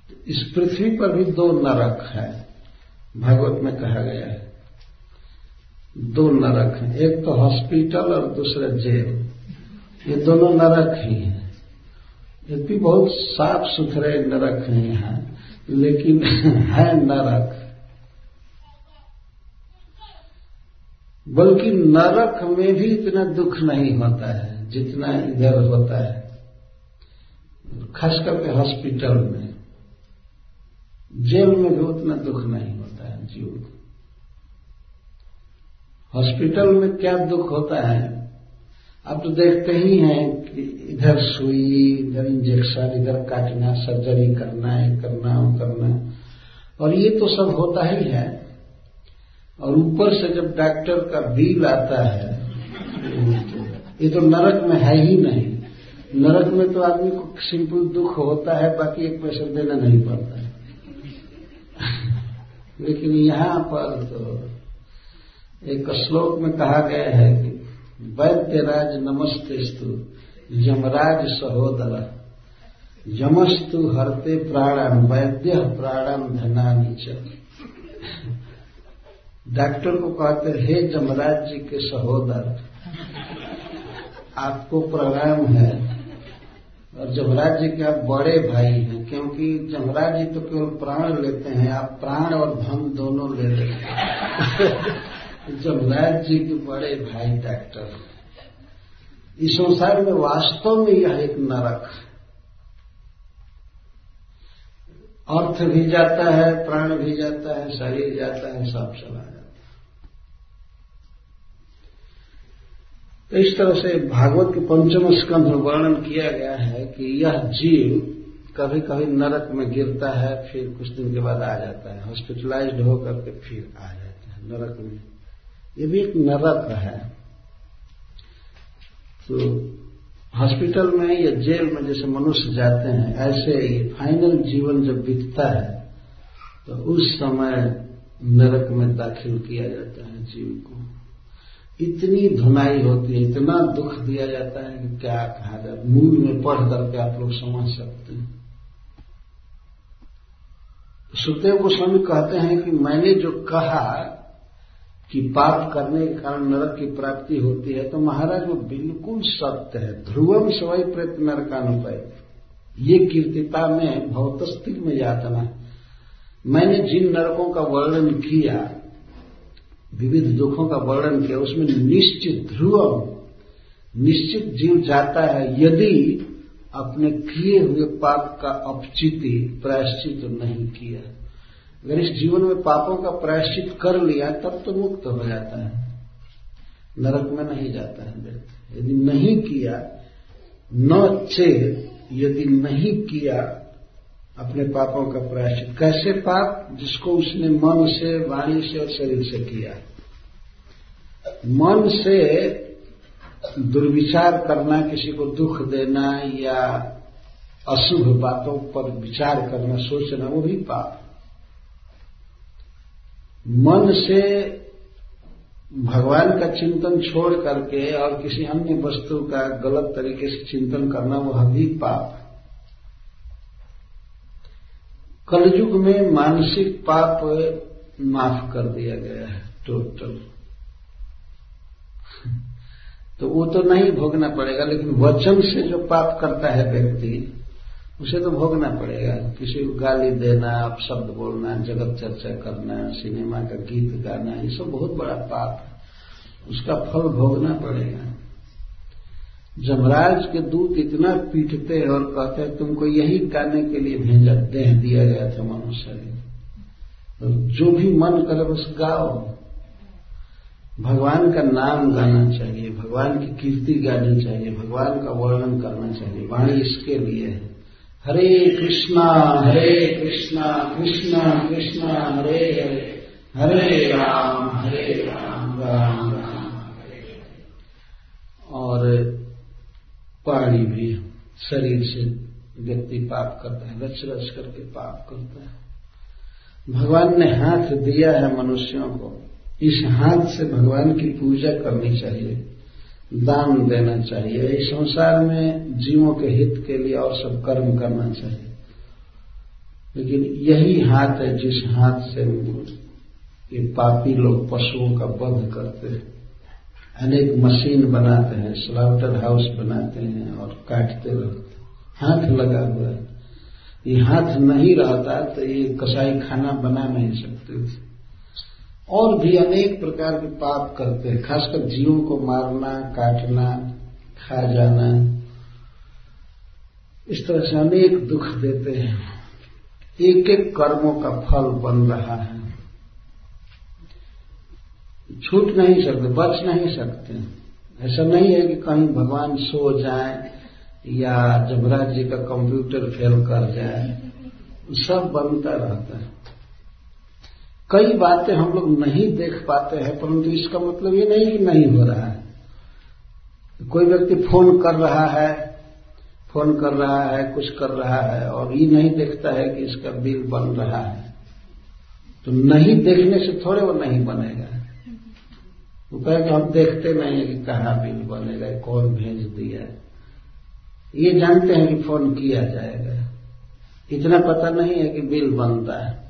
तो इस पृथ्वी पर भी दो नरक है, भागवत में कहा गया है। दो नरक हैं, एक तो हॉस्पिटल और दूसरा जेल। ये दोनों नरक ही हैं। यद्यपि बहुत साफ़ सुथरे नरक हैं यहाँ, लेकिन *laughs* है नरक। बल्कि नरक में भी इतना दुख नहीं होता है, जितना इधर होता है। खास करके हॉस्पिटल में। जेल में भी उतना दुख नहीं होता है जीव हॉस्पिटल में क्या दुख होता है? आप तो देखते ही हैं कि इधर सुई, इधर इंजेक्शन इधर काटना सर्जरी करना है, करना वो करना और ये तो सब होता ही है। और ऊपर से जब डॉक्टर का बिल आता है, ये तो नरक में है ही नहीं। नरक में तो आदमी को सिंपल दुख होता है, बाकी एक पैसा देना नहीं पड़ता। है लेकिन यहाँ पर तो एक श्लोक में कहा गया है कि वैद्यराज नमस्तेस्तु, यमराज सहोदर। यमस्तु हरते प्राणन वैद्य प्राणन धनानी च। डॉक्टर को कहते हे जमराज जी के सहोदर, आपको प्रणाम है। और जमराज जी के आप बड़े भाई हैं, क्योंकि जमराज जी तो केवल प्राण लेते हैं, आप प्राण और धन दोनों ले लेते हैं। जमराज जी के बड़े भाई डॉक्टर इस संसार में वास्तव में यह एक नरक अर्थ भी जाता है, प्राण भी जाता है, शरीर जाता है, सब चला जाता है। तो इस तरह से भागवत के पंचम स्कंध में वर्णन किया गया है कि यह जीव कभी कभी नरक में गिरता है, फिर कुछ दिन के बाद आ जाता है। हॉस्पिटलाइज्ड होकर के फिर आ जाता है, नरक में। ये भी एक नरक है। तो हॉस्पिटल में या जेल में जैसे मनुष्य जाते हैं, ऐसे ही फाइनल जीवन जब बीतता है तो उस समय नरक में दाखिल किया जाता है जीव को। इतनी धुनाई होती है, इतना दुख दिया जाता है कि क्या कहा जाए। मूल में पढ़ करके आप लोग समझ सकते हैं। सुखदेव गोस्वामी कहते हैं कि मैंने जो कहा कि पाप करने के कारण नरक की प्राप्ति होती है तो महाराज वो बिल्कुल सत्य है। ध्रुवम सवई प्रयत्न नरकानुपय ये कीर्तिता में भौतस्थिक में यातना मैंने जिन नरकों का वर्णन किया, विविध दुखों का वर्णन किया, उसमें निश्चित ध्रुवम, निश्चित जीव जाता है, यदि अपने किए हुए पाप का अपचिति प्रायश्चित नहीं किया। अगर इस जीवन में पापों का प्रायश्चित कर लिया, तब तो मुक्त हो जाता है। नरक में नहीं जाता है व्यक्ति यदि नहीं किया, न चेत यदि नहीं किया, अपने पापों का प्रायश्चित। कैसे पाप? जिसको उसने मन से, वाणी से और शरीर से किया। मन से दुर्विचार करना, किसी को दुख देना या अशुभ बातों पर विचार करना, सोचना, वो भी पाप। मन से भगवान का चिंतन छोड़ करके और किसी अन्य वस्तु का गलत तरीके से चिंतन करना वह भी पाप कलयुग में मानसिक पाप माफ़ कर दिया गया है, टोटल। *laughs* तो वो तो नहीं भोगना पड़ेगा, लेकिन वचन से जो पाप करता है व्यक्ति उसे तो भोगना पड़ेगा। किसी को गाली देना शब्द बोलना, जगत चर्चा करना, सिनेमा का गीत गाना, ये सब बहुत बड़ा पाप है। उसका फल भोगना पड़ेगा। जमराज के दूत इतना पीटते और कहते हैं, तुमको यही गाने के लिए भेजा देह दिया गया था मनुष्य तो जो भी मन करे, बस गाओ। भगवान का नाम गाना चाहिए, भगवान की कीर्ति गानी चाहिए, भगवान का वर्णन करना चाहिए, वाणी इसके लिए है। हरे कृष्णा हरे कृष्णा कृष्णा कृष्णा, हरे हरे हरे राम हरे राम राम राम, हरे और पाणी भी शरीर से व्यक्ति पाप करता है, रच रच करके पाप करता है। भगवान ने हाथ दिया है मनुष्यों को। इस हाथ से भगवान की पूजा करनी चाहिए। दान देना चाहिए। इस संसार में जीवों के हित के लिए और सब कर्म करना चाहिए। लेकिन यही हाथ है जिस हाथ से ये पापी लोग पशुओं का वध करते हैं। अनेक मशीन बनाते हैं स्लाउटर हाउस बनाते हैं और काटते रहते हाथ लगा हुआ है। ये हाथ नहीं रहता तो ये कसाई खाना बना नहीं सकते थे। और भी अनेक प्रकार के पाप करते हैं, खासकर जीवों को मारना, काटना, खा जाना। इस तरह से अनेक दुख देते हैं। एक एक कर्मों का फल बन रहा है। छूट नहीं सकते, बच नहीं सकते। ऐसा नहीं है कि कहीं भगवान सो जाए या जमराज जी का कंप्यूटर फेल कर जाए, सब बनता रहता है। कई बातें हम लोग नहीं देख पाते हैं, परंतु इसका मतलब ये नहीं कि नहीं हो रहा है। कोई व्यक्ति फ़ोन कर रहा है, फ़ोन कर रहा है, कुछ कर रहा है, और ये नहीं देखता है कि इसका बिल बन रहा है। तो नहीं देखने से थोड़े वो नहीं बनेगा। वो कहे कि हम देखते नहीं है कि कहा बिल बनेगा, कौन भेज दिया ये जानते हैं कि फ़ोन किया जाएगा। इतना पता नहीं है कि बिल बनता है।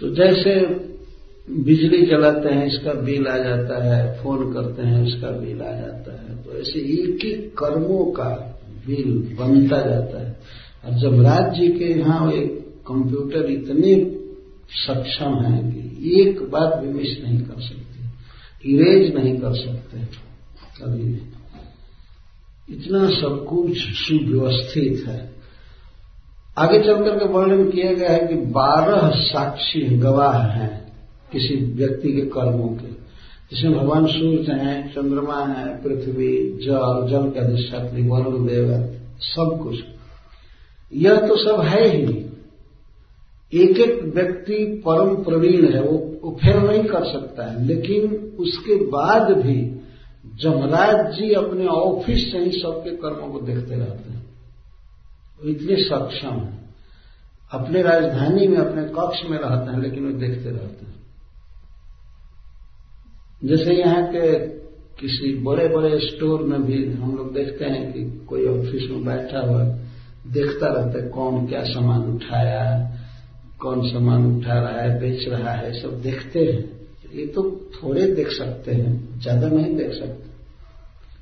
तो जैसे बिजली चलाते हैं, इसका बिल आ जाता है, फ़ोन करते हैं, इसका बिल आ जाता है। तो ऐसे एक एक कर्मों का बिल बनता जाता है। और जब राज्य के यहाँ एक कंप्यूटर इतने सक्षम है कि एक बात भी मिस नहीं कर सकते इरेज नहीं कर सकते कभी भी। इतना सब कुछ सुव्यवस्थित है। आगे चलकर के वर्णन किया गया है कि बारह साक्षी गवाह हैं किसी व्यक्ति के कर्मों के। जिसमें भगवान सूर्य हैं चंद्रमा है पृथ्वी जल जल के अधिष्ठात्री वरुण देव सब कुछ। यह तो सब है ही एक एक व्यक्ति परम प्रवीण है वो, वो फेल नहीं कर सकता है। लेकिन उसके बाद भी जमराज जी अपने ऑफ़िस से ही सबके कर्मों को देखते रहते हैं। इतने सक्षम है। अपने राजधानी में, अपने कक्ष में रहते हैं, लेकिन वे देखते रहते हैं। जैसे यहाँ के किसी बड़े बड़े स्टोर में भी हम लोग देखते हैं कि कोई ऑफ़िस में बैठा हुआ देखता रहता है कौन क्या सामान उठाया, कौन सामान उठा रहा है, बेच रहा है, सब देखते हैं। ये तो थोड़े देख सकते हैं, ज़्यादा नहीं देख सकते।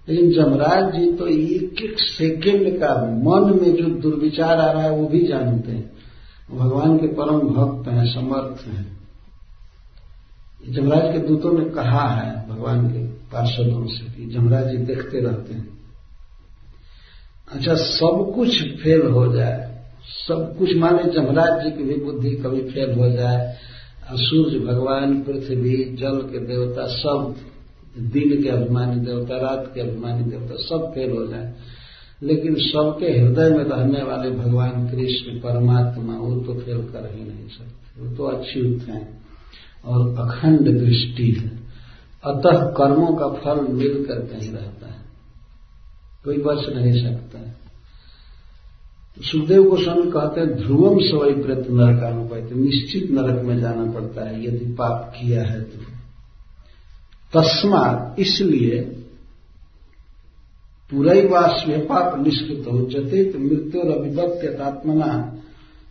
लेकिन जमराज जी तो एक एक सेकेंड का मन में जो दुर्विचार आ रहा है, वो भी जानते हैं। भगवान के परम भक्त हैं, समर्थ हैं। जमराज के दूतों ने कहा है, भगवान के पार्षदों से कि जमराज जी देखते रहते हैं। अच्छा सब कुछ फेल हो जाए। सब कुछ माने जमराज जी की भी बुद्धि कभी फेल हो जाए। सूर्य, भगवान, पृथ्वी, जल के देवता सब दिन के अभिमानी देवता, रात के अभिमानी देवता, सब फेल हो जाए। लेकिन सबके हृदय में रहने वाले भगवान कृष्ण, परमात्मा, वो तो फेल कर ही नहीं सकते। वो तो अच्युत हैं और अखंड दृष्टि है। अतः कर्मों का फल मिलकर कहीं रहता है। कोई बच नहीं सकता है। सुखदेव गोस्वामी कहते हैं, ध्रुवम सवई व्रत नरक अनुपाय तो निश्चित नरक में जाना पड़ता है, यदि पाप किया है तो। तस्मात इसलिए पूरा ही वास्व पाप निष्कृत हो जते तो मृत्यु और अभिभक्त्यात्मना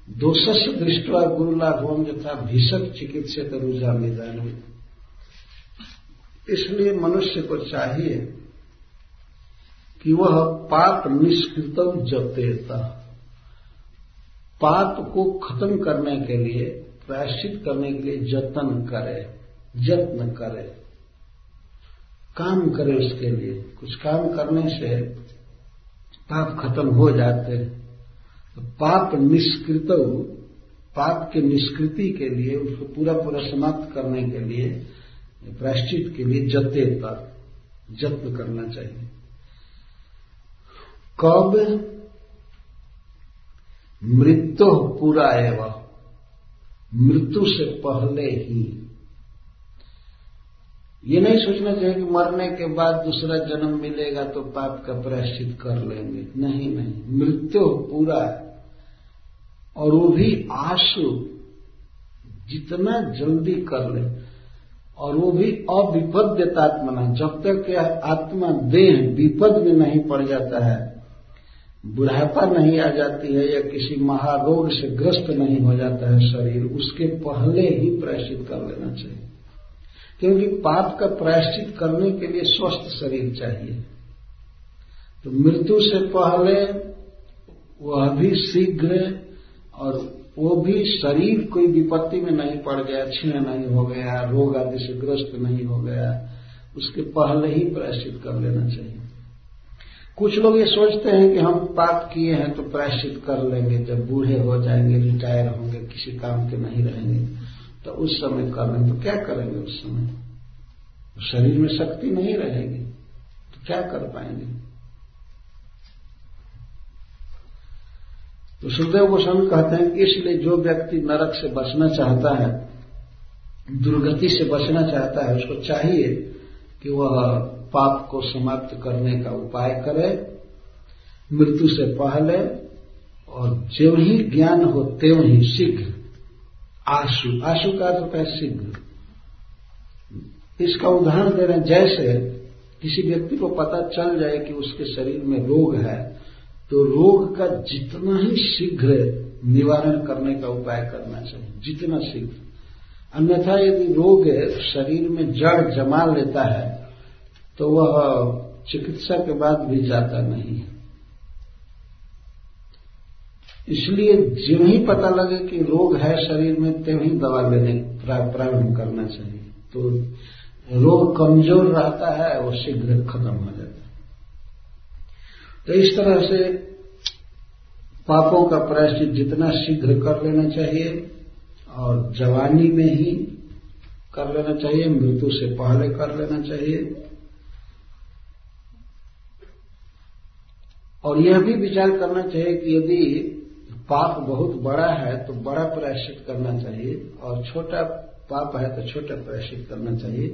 दोषस दृष्टवा गुरु लाभवम यथा भीषक चिकित्सित रुझा मैदान इसलिए मनुष्य को चाहिए कि वह पाप निष्कृतम जतेता। पाप को खत्म करने के लिए, प्रायश्चित करने के लिए जतन करे, यत्न करे। काम करें उसके लिए। कुछ काम करने से पाप खत्म हो जाते हैं। तो पाप निष्कृत पाप के निष्कृति के लिए, उसको पूरा पूरा समाप्त करने के लिए, प्रायश्चित के लिए जते तक जत्न करना चाहिए। कब मृत्यु पूरा एवं मृत्यु से पहले ही ये नहीं सोचना चाहिए कि मरने के बाद दूसरा जन्म मिलेगा तो पाप का प्रायश्चित कर लेंगे। नहीं नहीं। मृत्यु पूरा है। और वो भी आँसू, जितना जल्दी कर ले। और वो भी अविपद्यतात्मना जब तक यह आत्मा देह विपद में नहीं पड़ जाता है, बुढ़ापा नहीं आ जाती है या किसी महारोग से ग्रस्त नहीं हो जाता है शरीर, उसके पहले ही प्रायश्चित कर लेना चाहिए। क्योंकि पाप का प्रायश्चित करने के लिए स्वस्थ शरीर चाहिए। तो मृत्यु से पहले वह भी शीघ्र और वो भी शरीर कोई विपत्ति में नहीं पड़ गया, क्षीण नहीं हो गया, रोग आदि से ग्रस्त नहीं हो गया, उसके पहले ही प्रायश्चित कर लेना चाहिए। कुछ लोग ये सोचते हैं कि हम पाप किए हैं तो प्रायश्चित कर लेंगे, जब बूढ़े हो जाएँगे, रिटायर होंगे, किसी काम के नहीं रहेंगे। तो उस समय कर तो क्या करेंगे उस समय? तो शरीर में शक्ति नहीं रहेगी तो क्या कर पाएँगे? तो सुखदेव गोस्वामी कहते हैं इसलिए जो व्यक्ति नरक से बचना चाहता है, दुर्गति से बचना चाहता है, उसको चाहिए कि वह पाप को समाप्त करने का उपाय करे, मृत्यु से पहले और जो ही ज्ञान हो त्यों ही शीघ्र। आशु आशु का अर्थ है शीघ्र इसका उदाहरण दे रहे हैं, जैसे किसी व्यक्ति को पता चल जाए कि उसके शरीर में रोग है तो रोग का जितना ही शीघ्र निवारण करने का उपाय करना चाहिए, जितना शीघ्र। अन्यथा यदि रोग शरीर में जड़ जमा लेता है तो वह चिकित्सा के बाद भी जाता नहीं है। इसलिए जो ही पता लगे कि रोग है शरीर में त्यों ही दवा लेने प्रारंभ करना चाहिए। तो रोग कमज़ोर रहता है वो शीघ्र खत्म हो जाता है। तो इस तरह से पापों का प्रायश्चित जितना शीघ्र कर लेना चाहिए और जवानी में ही कर लेना चाहिए, मृत्यु से पहले कर लेना चाहिए। और यह भी विचार करना चाहिए कि यदि पाप बहुत बड़ा है तो बड़ा प्रायश्चित करना चाहिए, और छोटा पाप है तो छोटा प्रायश्चित करना चाहिए।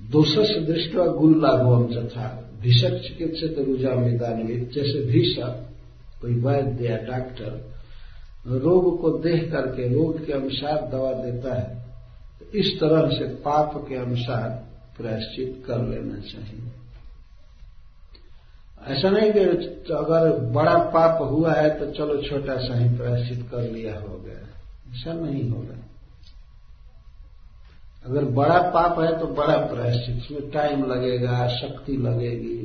दोषस दृष्ट गुरु लाघवम तथा, भीषक चिकित्सित रुजा मैदानविद जैसे भीषक कोई वैद्य या डॉक्टर, रोग को देख करके, रोग के अनुसार दवा देता है तो इस तरह से पाप के अनुसार प्रायश्चित कर लेना चाहिए। ऐसा नहीं कि तो अगर बड़ा पाप हुआ है तो चलो छोटा सा ही प्रायश्चित कर लिया हो गया। ऐसा नहीं होगा अगर बड़ा पाप है तो बड़ा प्रायश्चित उसमें टाइम लगेगा, शक्ति लगेगी।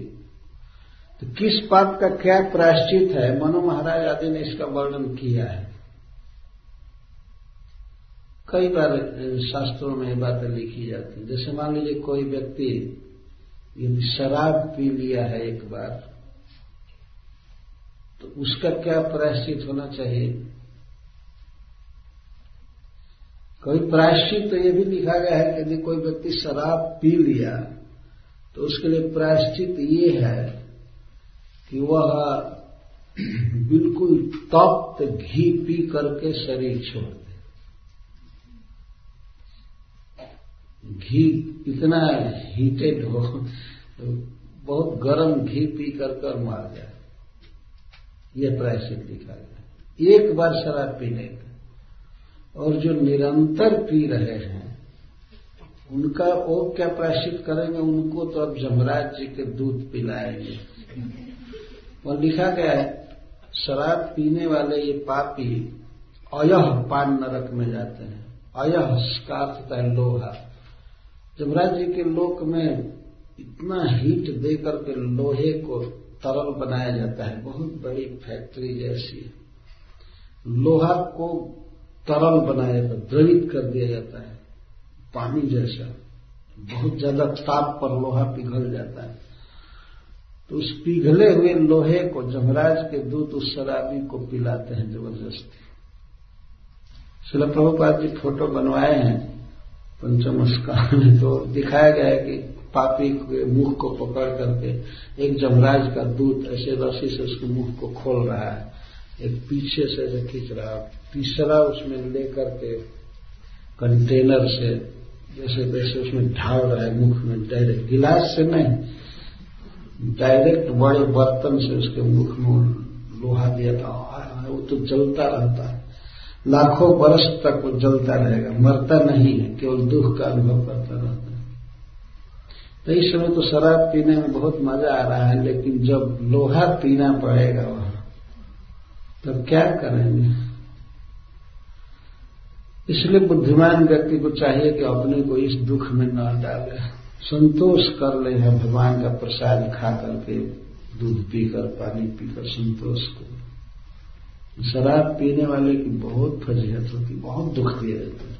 तो किस पाप का क्या प्रायश्चित है? मनु महाराज आदि ने इसका वर्णन किया है। कई बार शास्त्रों में बातें लिखी जाती है। जैसे मान लीजिए कोई व्यक्ति यदि शराब पी लिया है एक बार तो उसका क्या प्रायश्चित होना चाहिए? कोई प्रायश्चित तो ये भी लिखा गया है कि यदि कोई व्यक्ति शराब पी लिया तो उसके लिए प्रायश्चित ये है कि वह *clears throat* बिल्कुल तप्त घी पी करके शरीर छोड़ दे। घी इतना हीटेड हो तो बहुत गर्म घी पी कर कर मार जाए। यह प्रायश्चित लिखा गया। एक बार शराब पीने का। और जो निरंतर पी रहे हैं, उनका वो क्या प्रायश्चित करेंगे? उनको तो अब जमराज जी के दूध पिलाएँगे। और लिखा गया है, शराब पीने वाले ये पापी अयह पान नरक में जाते हैं। अयह का लोहा। जमराज जी के लोक में इतना हीट दे करके लोहे को तरल बनाया जाता है। बहुत बड़ी फैक्ट्री जैसी। लोहा को तरल बनाया जाता है, द्रवित कर दिया जाता है। पानी जैसा। बहुत ज़्यादा ताप पर लोहा पिघल जाता है। तो उस पिघले हुए लोहे को जमराज के दूत उस शराबी को पिलाते हैं ज़बरदस्ती। शिल प्रभुपाद जी फ़ोटो बनवाए हैं, पंचमस्कार में तो दिखाया गया है कि पापी के मुख को पकड़ करके एक जमराज का दूत ऐसे रस्सी से उसके मुख को खोल रहा है। एक पीछे से ऐसे खींच रहा है। तीसरा उसमें लेकर के कंटेनर से जैसे वैसे उसमें ढाल रहा है मुख में डायरेक्ट गिलास से नहीं डायरेक्ट बड़े बर्तन से उसके मुख में लोहा दिया था। वो तो जलता रहता है। लाखों वर्ष तक वो जलता रहेगा। मरता नहीं है, केवल दुख का अनुभव करता रहता तो इस समय तो शराब पीने में बहुत मज़ा आ रहा है, लेकिन जब लोहा पीना पड़ेगा वहाँ, तब क्या करेंगे? इसलिए बुद्धिमान व्यक्ति को चाहिए कि अपने को इस दुख में न डाले। संतोष कर ले है भगवान का प्रसाद खा करके, दूध पीकर, पानी पीकर संतोष को। शराब पीने वाले की बहुत फजीहत होती, बहुत दुख दिया जाता है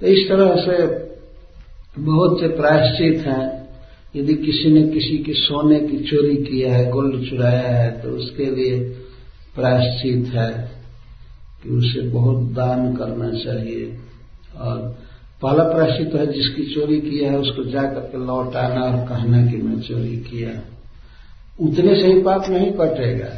तो इस तरह से बहुत से प्रायश्चित हैं। यदि किसी ने किसी की सोने की चोरी किया है गोल्ड चुराया है तो उसके लिए प्रायश्चित है कि उसे बहुत दान करना चाहिए। और पहला प्रायश्चित है, जिसकी चोरी किया है, उसको जाकर के लौटाना और कहना कि मैं चोरी किया। उतने से ही पाप नहीं कटेगा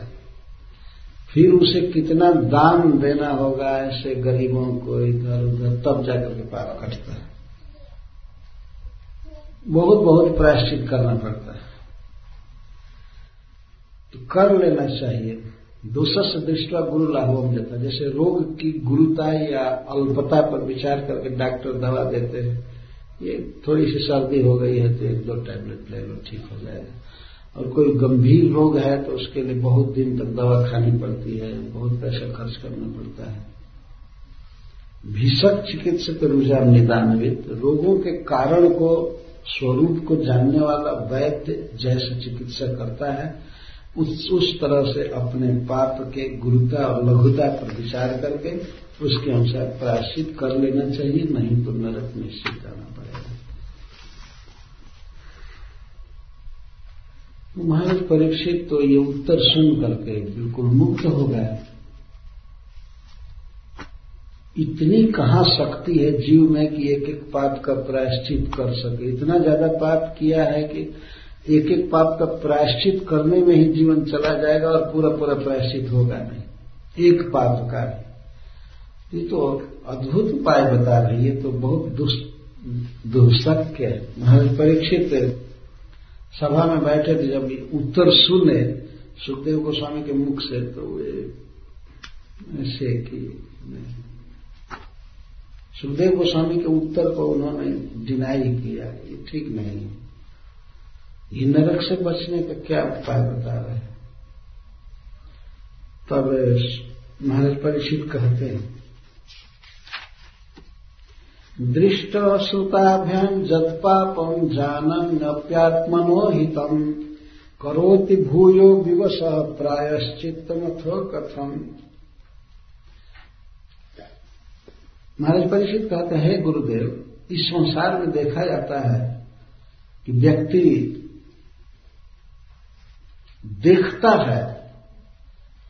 फिर उसे कितना दान देना होगा, ऐसे गरीबों को इधर उधर तब जाकर के पाप कटता है। बहुत बहुत प्रायश्चित करना पड़ता है। तो कर लेना चाहिए। दूसर से दृष्टवा गुरु लाभोम देता जैसे रोग की गुरुता या अल्पता पर विचार करके डॉक्टर दवा देते हैं, ये थोड़ी सी सर्दी हो गई है तो एक दो टैबलेट ले लो, ठीक हो जाएगा। और कोई गंभीर रोग है तो उसके लिए बहुत दिन तक दवा खानी पड़ती है, बहुत पैसा खर्च करना पड़ता है। भीषक चिकित्सक रुझान निदानवित रोगों के कारण को स्वरूप को जानने वाला वैद्य जैसे चिकित्सा करता है, उस उस तरह से अपने पाप के गुरुता और लघुता पर विचार करके उसके अनुसार प्रायश्चित कर लेना चाहिए, नहीं तो नरक निश्चित करना महाराज परीक्षित तो ये उत्तर सुन करके बिल्कुल मुक्त हो गए। इतनी कहाँ शक्ति है जीव में कि एक एक पाप का प्रायश्चित कर सके? इतना ज़्यादा पाप किया है कि एक एक पाप का प्रायश्चित करने में ही जीवन चला जाएगा और पूरा पूरा प्रायश्चित होगा नहीं। एक पाप का ये तो अद्भुत उपाय बता रही है तो बहुत दुष्शक्य है। महाराज परीक्षित सभा में बैठे थे, जब उत्तर सुने सुखदेव गोस्वामी के मुख से तो वे ऐसे कि सुखदेव गोस्वामी के उत्तर को उन्होंने डिनाई किया, ये ठीक नहीं ये नरक से बचने का क्या उपाय बता रहे तब महाराज परीक्षित कहते हैं, दृष्ट श्रुताभ्याम जत्पापम जानन्यप्यात्मनो हितम करोति भूयो विवश प्रायश्चित्तमथो कथम महाराज परीक्षित कहते हैं गुरुदेव, इस संसार में देखा जाता है कि व्यक्ति देखता है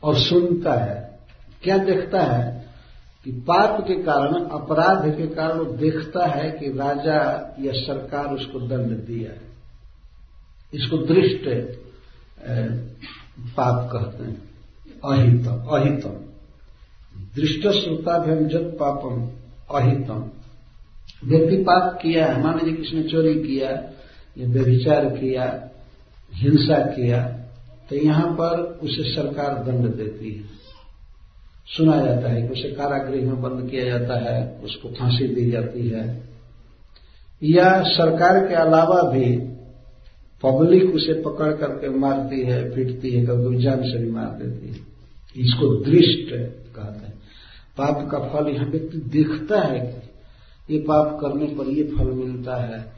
और सुनता है। क्या देखता है? कि पाप के कारण, अपराध के कारण वो देखता है कि राजा या सरकार उसको दंड दिया है। इसको दृष्ट पाप कहते हैं। अहितम अहितम। दृष्ट श्रोताभ्यंजत पापम। अहितम। व्यक्ति पाप किया मान लीजिए किसने चोरी किया, या व्यभिचार किया, हिंसा किया तो यहाँ पर उसे सरकार दंड देती है। सुना जाता है कि उसे कारागृह में बंद किया जाता है, उसको फांसी दी जाती है। या सरकार के अलावा भी पब्लिक उसे पकड़ करके मारती है, पीटती है, कभी जान से भी मार देती है। इसको दृष्ट कहते हैं। पाप का फल यहाँ व्यक्ति देखता है। ये पाप करने पर ये फल मिलता है,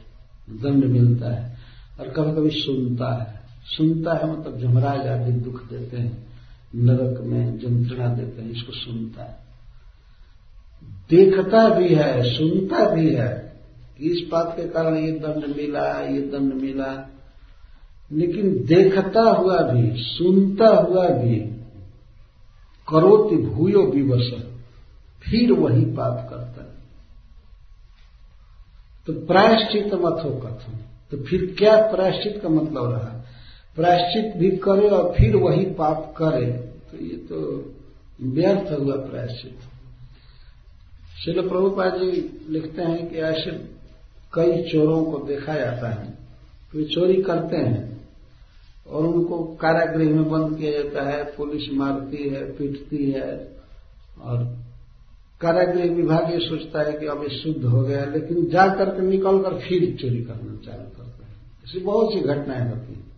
दंड मिलता है, और कभी कभी सुनता है। सुनता है मतलब जमराज आदि दुख देते हैं, नरक में जंत्रणा देते हैं, इसको सुनता है। देखता भी है, सुनता भी है। कि इस बात के कारण ये दंड मिला, ये दंड मिला। लेकिन देखता हुआ भी, सुनता हुआ भी, करोति भूयो विवश। फिर वही पाप करता है। तो प्रायश्चित मत हो कथन तो फिर क्या प्रायश्चित का मतलब रहा? प्रायश्चित भी करे और फिर वही पाप करे। तो ये तो व्यर्थ हुआ प्रायश्चित। शिल प्रभुपाद जी लिखते हैं कि ऐसे कई चोरों को देखा जाता है। वे चोरी करते हैं और उनको कारागृह में बंद किया जाता है। पुलिस मारती है, पीटती है और कारागृह विभाग ये सोचता है कि अब ये शुद्ध हो गया, लेकिन जा करके निकल कर फिर चोरी करना चालू करता है ऐसी बहुत सी घटनाएँ होती हैं।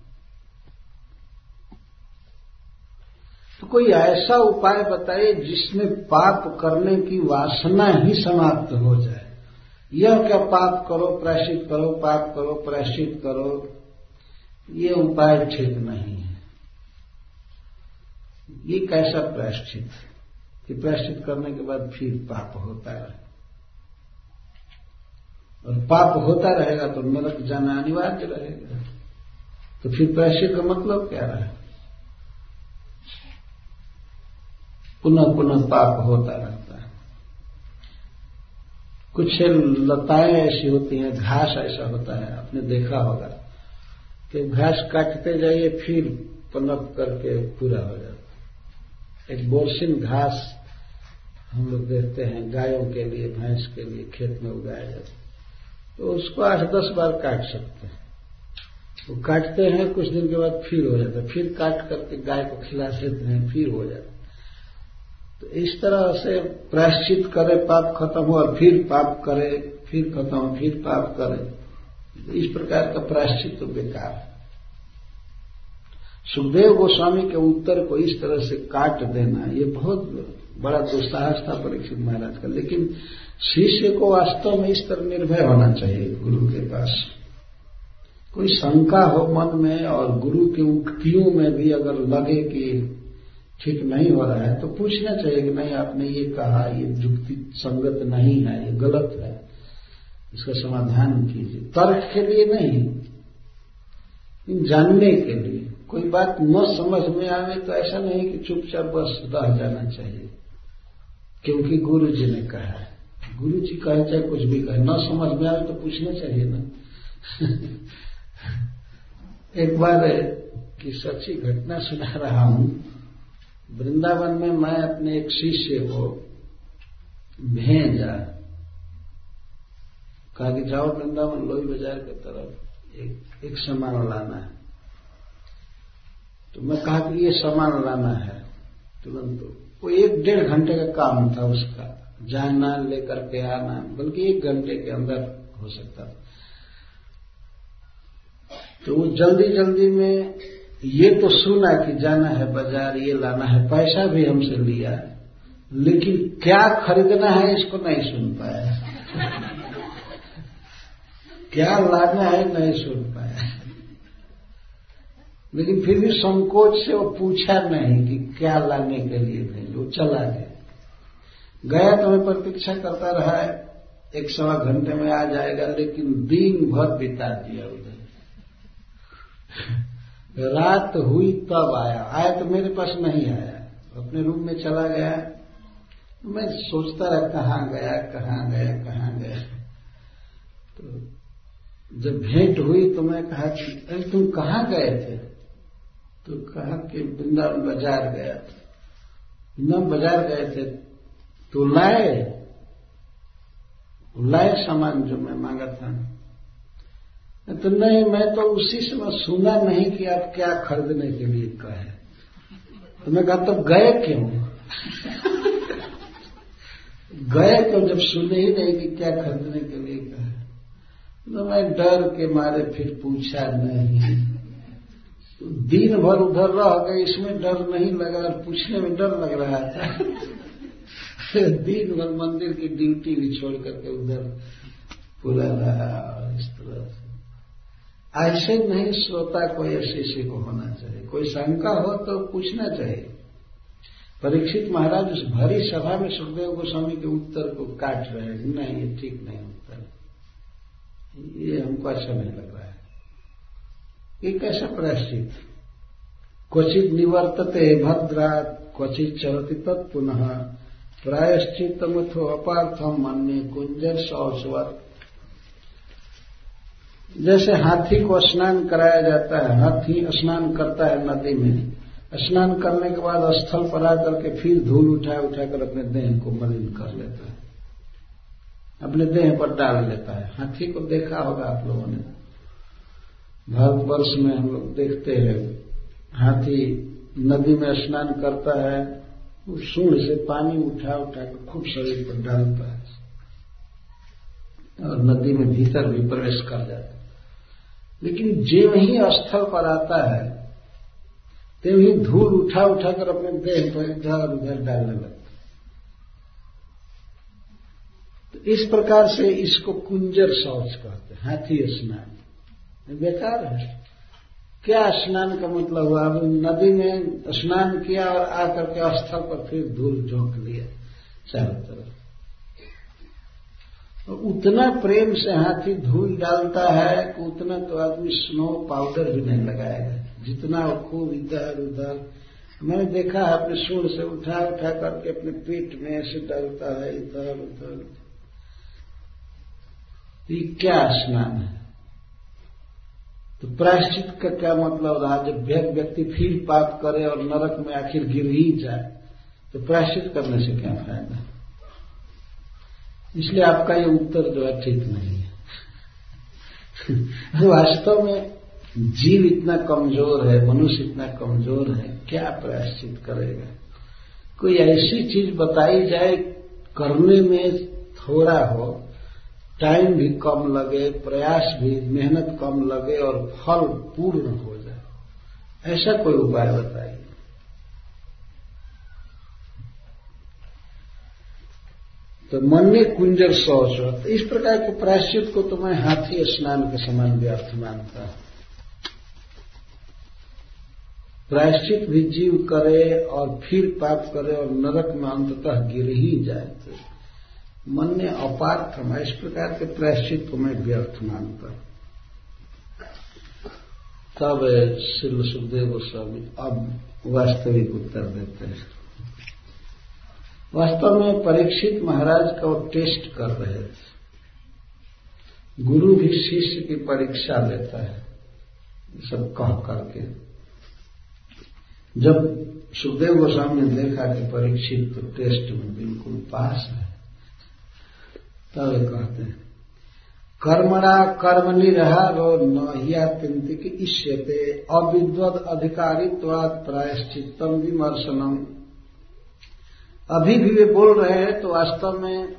तो कोई ऐसा उपाय बताइए जिसमें पाप करने की वासना ही समाप्त हो जाए। यह क्या पाप करो, प्रायश्चित करो, पाप करो, प्रायश्चित करो, ये उपाय ठीक नहीं है। ये कैसा प्रायश्चित है? कि प्रायश्चित करने के बाद फिर पाप होता है। और पाप होता रहेगा तो नरक जाना अनिवार्य रहेगा। तो फिर प्रायश्चित का मतलब क्या रहा पुनः पुनः पाप होता रहता है। कुछ लताएँ ऐसी होती हैं, घास ऐसा होता है। आपने देखा होगा कि घास काटते जाइए, फिर पनप करके पूरा हो जाता एक बोरसिन घास हम लोग देखते हैं गायों के लिए, भैंस के लिए, खेत में उगाया जाता तो उसको आठ दस बार काट सकते हैं। वो काटते हैं, कुछ दिन के बाद फिर हो जाता है। फिर काट करके गाय को खिला देते हैं, फिर हो जाता तो इस तरह से प्रायश्चित करे, पाप खत्म हो और फिर पाप करे, फिर खत्म, फिर पाप करे। इस प्रकार का प्रायश्चित तो बेकार है। सुखदेव गोस्वामी के उत्तर को इस तरह से काट देना, ये बहुत बड़ा दुस्साहस था परीक्षित महाराज का। लेकिन शिष्य को वास्तव में इस तरह निर्भय होना चाहिए गुरु के पास। कोई शंका हो मन में और गुरु की उक्तियों में भी अगर लगे कि ठीक नहीं हो रहा है तो पूछना चाहिए कि नहीं, आपने ये कहा, ये जुक्ति संगत नहीं है, ये गलत है। इसका समाधान कीजिए। तर्क के लिए नहीं जानने के लिए। कोई बात न समझ में आवे तो ऐसा नहीं कि चुपचाप बस रह जाना चाहिए। क्योंकि गुरु जी ने कहा है। गुरु जी कहे चाहे कुछ भी कहे, न समझ में आवे तो पूछना चाहिए ना। *laughs* एक बार की सच्ची घटना सुना रहा हूँ। वृंदावन में मैं अपने एक शिष्य को भेजा। कहा कि जाओ वृंदावन लोही बाज़ार की तरफ़ एक एक सामान लाना है। तो मैं कहा कि ये सामान लाना है। तुरंत वो एक डेढ़ घंटे का काम था उसका, जाना, लेकर के आना, बल्कि एक घंटे के अंदर हो सकता था। तो वो जल्दी जल्दी में ये तो सुना कि जाना है बाज़ार, ये लाना है, पैसा भी हमसे लिया है, लेकिन क्या खरीदना है इसको नहीं सुन पाया। *laughs* क्या लाना है नहीं सुन पाया। लेकिन फिर भी संकोच से वो पूछा नहीं कि क्या लाने के लिए भेज वो चला गया। गया तो मैं प्रतीक्षा करता रहा है एक सवा घंटे में आ जाएगा, लेकिन दिन भर बिता दिया उधर। *laughs* रात हुई तब आया। आया तो मेरे पास नहीं आया। अपने रूम में चला गया। मैं सोचता रहा, कहाँ गया कहाँ गया कहाँ गया। तो जब भेंट हुई तो मैं कहा कि, अरे तुम कहाँ गए थे? तो कहा कि वृंदावन बाज़ार गया था। वृंदावन बाज़ार गए थे तो लाए। लाए सामान जो मैं मांगा था। तो नहीं, मैं तो उसी समय सुना नहीं कि आप क्या खरीदने के लिए कहे। तो मैं कहा तो गए क्यों? गए तो जब सुने ही नहीं कि क्या खरीदने के लिए कहे। तो मैं डर के मारे फिर पूछा नहीं। दिन भर उधर रह गए इसमें डर नहीं लगा और पूछने में डर लग रहा था *laughs* दिन भर मंदिर की ड्यूटी भी छोड़ करके उधर पूरा रहा, इस तरह से। ऐसे नहीं श्रोता को ऐसे से को होना चाहिए। कोई शंका हो तो पूछना चाहिए। परीक्षित महाराज, उस भरी सभा में सुखदेव गोस्वामी के उत्तर को काट रहे हैं। नहीं, ये ठीक नहीं उत्तर। ये हमको अच्छा नहीं लग। रहा है ये कैसा प्रायश्चित क्वचित निवर्तते भद्रा, क्वचित चलती तत्पुनः। प्रायश्चित मथो अपार्थम मान्य कुंजर सौसवत जैसे हाथी को स्नान कराया जाता है, हाथी स्नान करता है नदी में। स्नान करने के बाद स्थल पर आकर के फिर धूल उठा उठाकर अपने देह को मलिन कर लेता है। अपने देह पर डाल लेता है। हाथी को देखा होगा आप लोगों ने। भारतवर्ष में हम लोग देखते हैं, हाथी नदी में स्नान करता है उस सूढ़ से पानी उठा उठा कर खूब शरीर पर डालता है। और नदी में भीतर भी प्रवेश कर जाता है। लेकिन जेव ही स्थल पर आता है तो ही धूल उठा उठाकर अपने देह पर इधर उधर डालने लगता है। तो इस प्रकार से इसको कुंजर शौच कहते हैं, हाथी स्नान। बेकार है। क्या स्नान का मतलब हुआ? अब नदी में स्नान किया और आकर के स्थल पर फिर धूल झोंक लिया चारों तरफ़। तो उतना प्रेम से हाथी धूल डालता है कि उतना तो आदमी स्नो पाउडर भी नहीं लगाएगा। जितना खूब इधर उधर। मैंने देखा है, अपने सूर से उठा उठा करके अपने पीठ में ऐसे डालता है, इधर उधर। ये क्या स्नान है? तो प्रायश्चित का क्या मतलब रहा? जब व्यक्ति फिर पाप करे और नरक में आखिर गिर ही जाए तो प्रायश्चित करने से क्या फ़ायदा? इसलिए आपका ये उत्तर जो है ठीक नहीं है। *laughs* वास्तव में जीव इतना कमज़ोर है, मनुष्य इतना कमज़ोर है, क्या प्रायश्चित करेगा? कोई ऐसी चीज़ बताई जाए, करने में थोड़ा हो टाइम भी कम लगे, प्रयास भी, मेहनत कम लगे और फल पूर्ण हो जाए। ऐसा कोई उपाय बताइए। तो मन में कुंजर शौच इस प्रकार के प्रायश्चित को तो मैं हाथी स्नान के समान व्यर्थ मानता हूँ। प्रायश्चित भी जीव करे और फिर पाप करे और नरक में अंततः गिर ही जाए। तो मन ने अपार्थ इस प्रकार के प्रायश्चित को मैं व्यर्थ मानता। तब श्री सुखदेव गोस्वामी अब वास्तविक उत्तर देते हैं। वास्तव में परीक्षित महाराज का वो टेस्ट कर रहे थे गुरु भी शिष्य की परीक्षा लेता है, सब कह करके। जब सुखदेव गोस्वामी ने देखा कि परीक्षित तो टेस्ट में बिल्कुल पास है तब कहते हैं, कर्मणा कर्म निरहारो नहियात्यंतिक इष्यते, अविद्वद अधिकारित्वाद प्रायश्चितम विमर्शनम। अभी भी वे बोल रहे हैं तो वास्तव में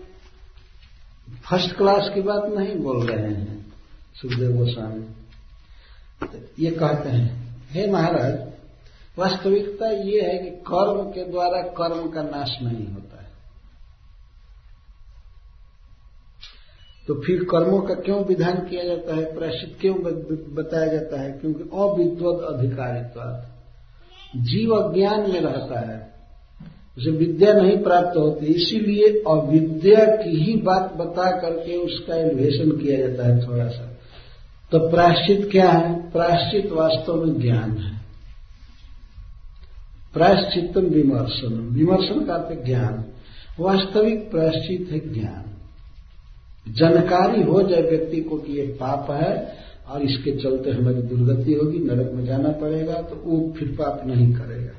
फ़र्स्ट क्लास की बात नहीं बोल रहे हैं, सुखदेव गोस्वामी। तो ये कहते हैं, हे महाराज, वास्तविकता ये है कि कर्म के द्वारा कर्म का नाश नहीं होता है तो फिर कर्मों का क्यों विधान किया जाता है? प्रायश्चित क्यों बताया जाता है? क्योंकि अविद्वत अधिकारित्व। जीव अज्ञान में रहता है। उसे विद्या नहीं प्राप्त होती, इसीलिए अविद्या की ही बात बता करके उसका एलिवेशन किया जाता है थोड़ा सा तो प्रायश्चित क्या है? प्रायश्चित वास्तव में ज्ञान है। प्रायश्चितम विमर्शन विमर्शन का ज्ञान। वास्तविक प्रायश्चित है ज्ञान। जानकारी हो जाए व्यक्ति को कि ये पाप है और इसके चलते हमारी दुर्गति होगी, नरक में जाना पड़ेगा तो वो फिर पाप नहीं करेगा।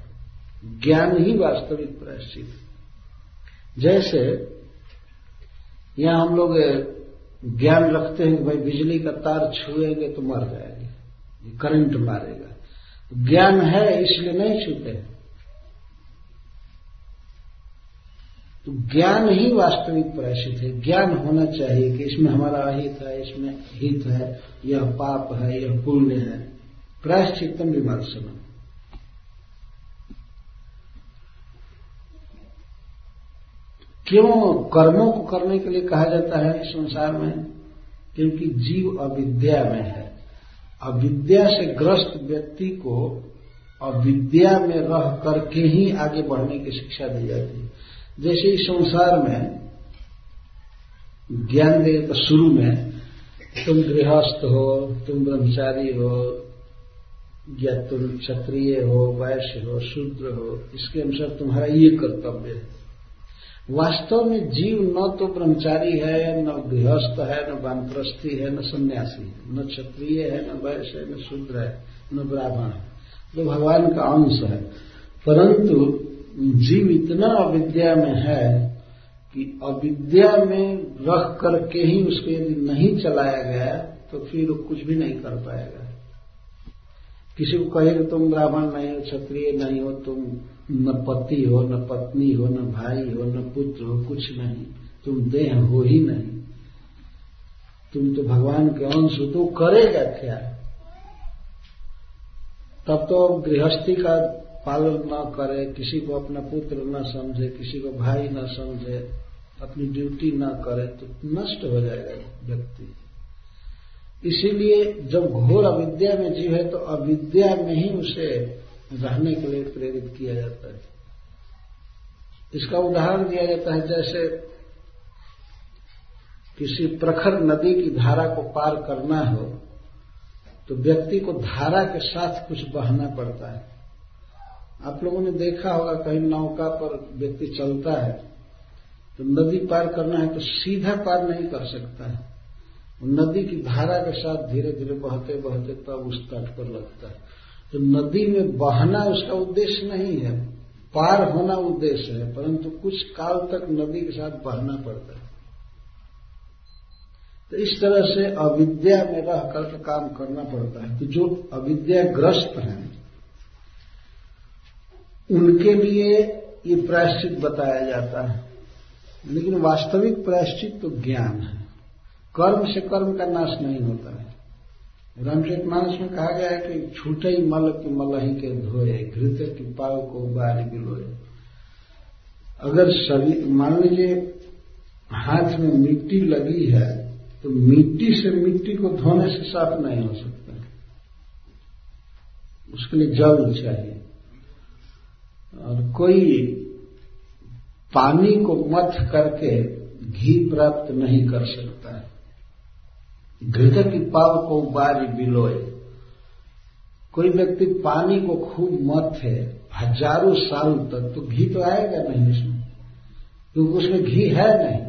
ज्ञान ही वास्तविक प्रायश्चित जैसे यहाँ हम लोग ज्ञान रखते हैं कि भाई बिजली का तार छुएँगे तो मर जाएँगे करंट मारेगा। ज्ञान है इसलिए नहीं छूते। हैं तो ज्ञान ही वास्तविक प्रायश्चित है। ज्ञान होना चाहिए कि इसमें हमारा अहित है, इसमें हित है, यह पाप है, यह पुण्य है। प्रायश्चितम विमर्शन क्यों कर्मों को करने के लिए कहा जाता है इस संसार में? क्योंकि जीव अविद्या में है। अविद्या से ग्रस्त व्यक्ति को अविद्या में रह करके ही आगे बढ़ने की शिक्षा दी जाती है। जैसे इस संसार में ज्ञान दे तो शुरू में तुम गृहस्थ हो, तुम ब्रह्मचारी हो या तुम क्षत्रिय हो, वैश्य हो, शूद्र हो, इसके अनुसार तुम्हारा ये कर्तव्य है। वास्तव में जीव न तो ब्रह्मचारी है, न गृहस्थ है, न वानप्रस्थी है, न सन्यासी है, न क्षत्रिय है, न वैश्य है, न शूद्र है, न ब्राह्मण है। जो भगवान का अंश है। परंतु जीव इतना अविद्या में है कि अविद्या में रख करके ही उसको यदि नहीं चलाया गया तो फिर कुछ भी नहीं कर पाएगा। किसी को कहे कि तुम ब्राह्मण नहीं हो, क्षत्रिय नहीं हो, तुम न पति हो, न पत्नी हो, न भाई हो, न पुत्र हो, कुछ नहीं। तुम देह हो ही नहीं। तुम तो भगवान के अंश हो तो करेगा क्या? तब तो गृहस्थी का पालन न करे, किसी को अपना पुत्र न समझे, किसी को भाई न समझे, अपनी ड्यूटी न करे तो नष्ट हो जाएगा व्यक्ति। इसीलिए जब घोर अविद्या में जीव है तो अविद्या में ही उसे रहने के लिए प्रेरित किया जाता है। इसका उदाहरण दिया जाता है, जैसे किसी प्रखर नदी की धारा को पार करना हो तो व्यक्ति को धारा के साथ कुछ बहना पड़ता है। आप लोगों ने देखा होगा कहीं नौका पर व्यक्ति चलता है तो नदी पार करना है तो सीधा पार नहीं कर सकता है। नदी की धारा के साथ धीरे धीरे बहते बहते तब उस तट पर लगता है। तो नदी में बहना उसका उद्देश्य नहीं है, पार होना उद्देश्य है, परंतु कुछ काल तक नदी के साथ बहना पड़ता है। तो इस तरह से अविद्या में रह कर काम करना पड़ता है। तो जो अविद्याग्रस्त हैं उनके लिए ये प्रायश्चित बताया जाता है। लेकिन वास्तविक प्रायश्चित तो ज्ञान है। कर्म से कर्म का नाश नहीं होता है। रामचरित मानस में कहा गया है कि छूटे ही मल की मलही के धोए, घृत की पाव को बारी बिलोए अगर सभी, मान लीजिए, हाथ में मिट्टी लगी है तो मिट्टी से मिट्टी को धोने से साफ़ नहीं हो सकता। उसके लिए जल चाहिए। और कोई पानी को मथ करके घी प्राप्त नहीं कर सकता है। घृत की पाव को बारी बिलोए। कोई व्यक्ति पानी को खूब मत है, हज़ारों साल तक तो घी तो आएगा नहीं उसमें, क्योंकि उसमें घी है नहीं।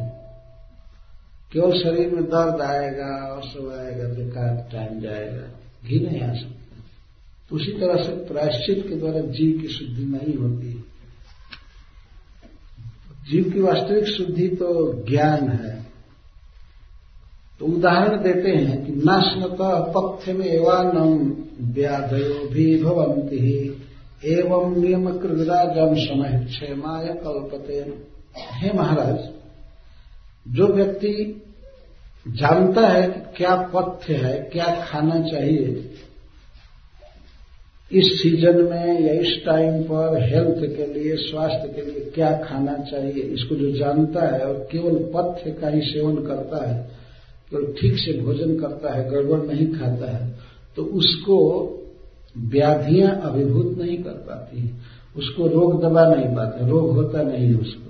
केवल शरीर में दर्द आएगा, और सब आएगा बेकार टाइम जाएगा? घी नहीं आ सकता। उसी तरह से प्रायश्चित के द्वारा जीव की शुद्धि नहीं होती। जीव की वास्तविक शुद्धि तो ज्ञान है। तो उदाहरण देते हैं कि नश्मत पक्ष में एवानम व्याधयो भी भवंती एवं नियम कृराजम समय क्षेमाय कल्पते। हे महाराज, जो व्यक्ति जानता है कि क्या पथ्य है, क्या खाना चाहिए इस सीज़न में या इस टाइम पर हेल्थ के लिए, स्वास्थ्य के लिए क्या खाना चाहिए, इसको जो जानता है और केवल पथ्य का ही सेवन करता है कोई ठीक से भोजन करता है, गड़बड़ नहीं खाता है तो उसको व्याधियाँ अभिभूत नहीं कर पाती उसको रोग दबा नहीं पाते, रोग होता नहीं है उसको।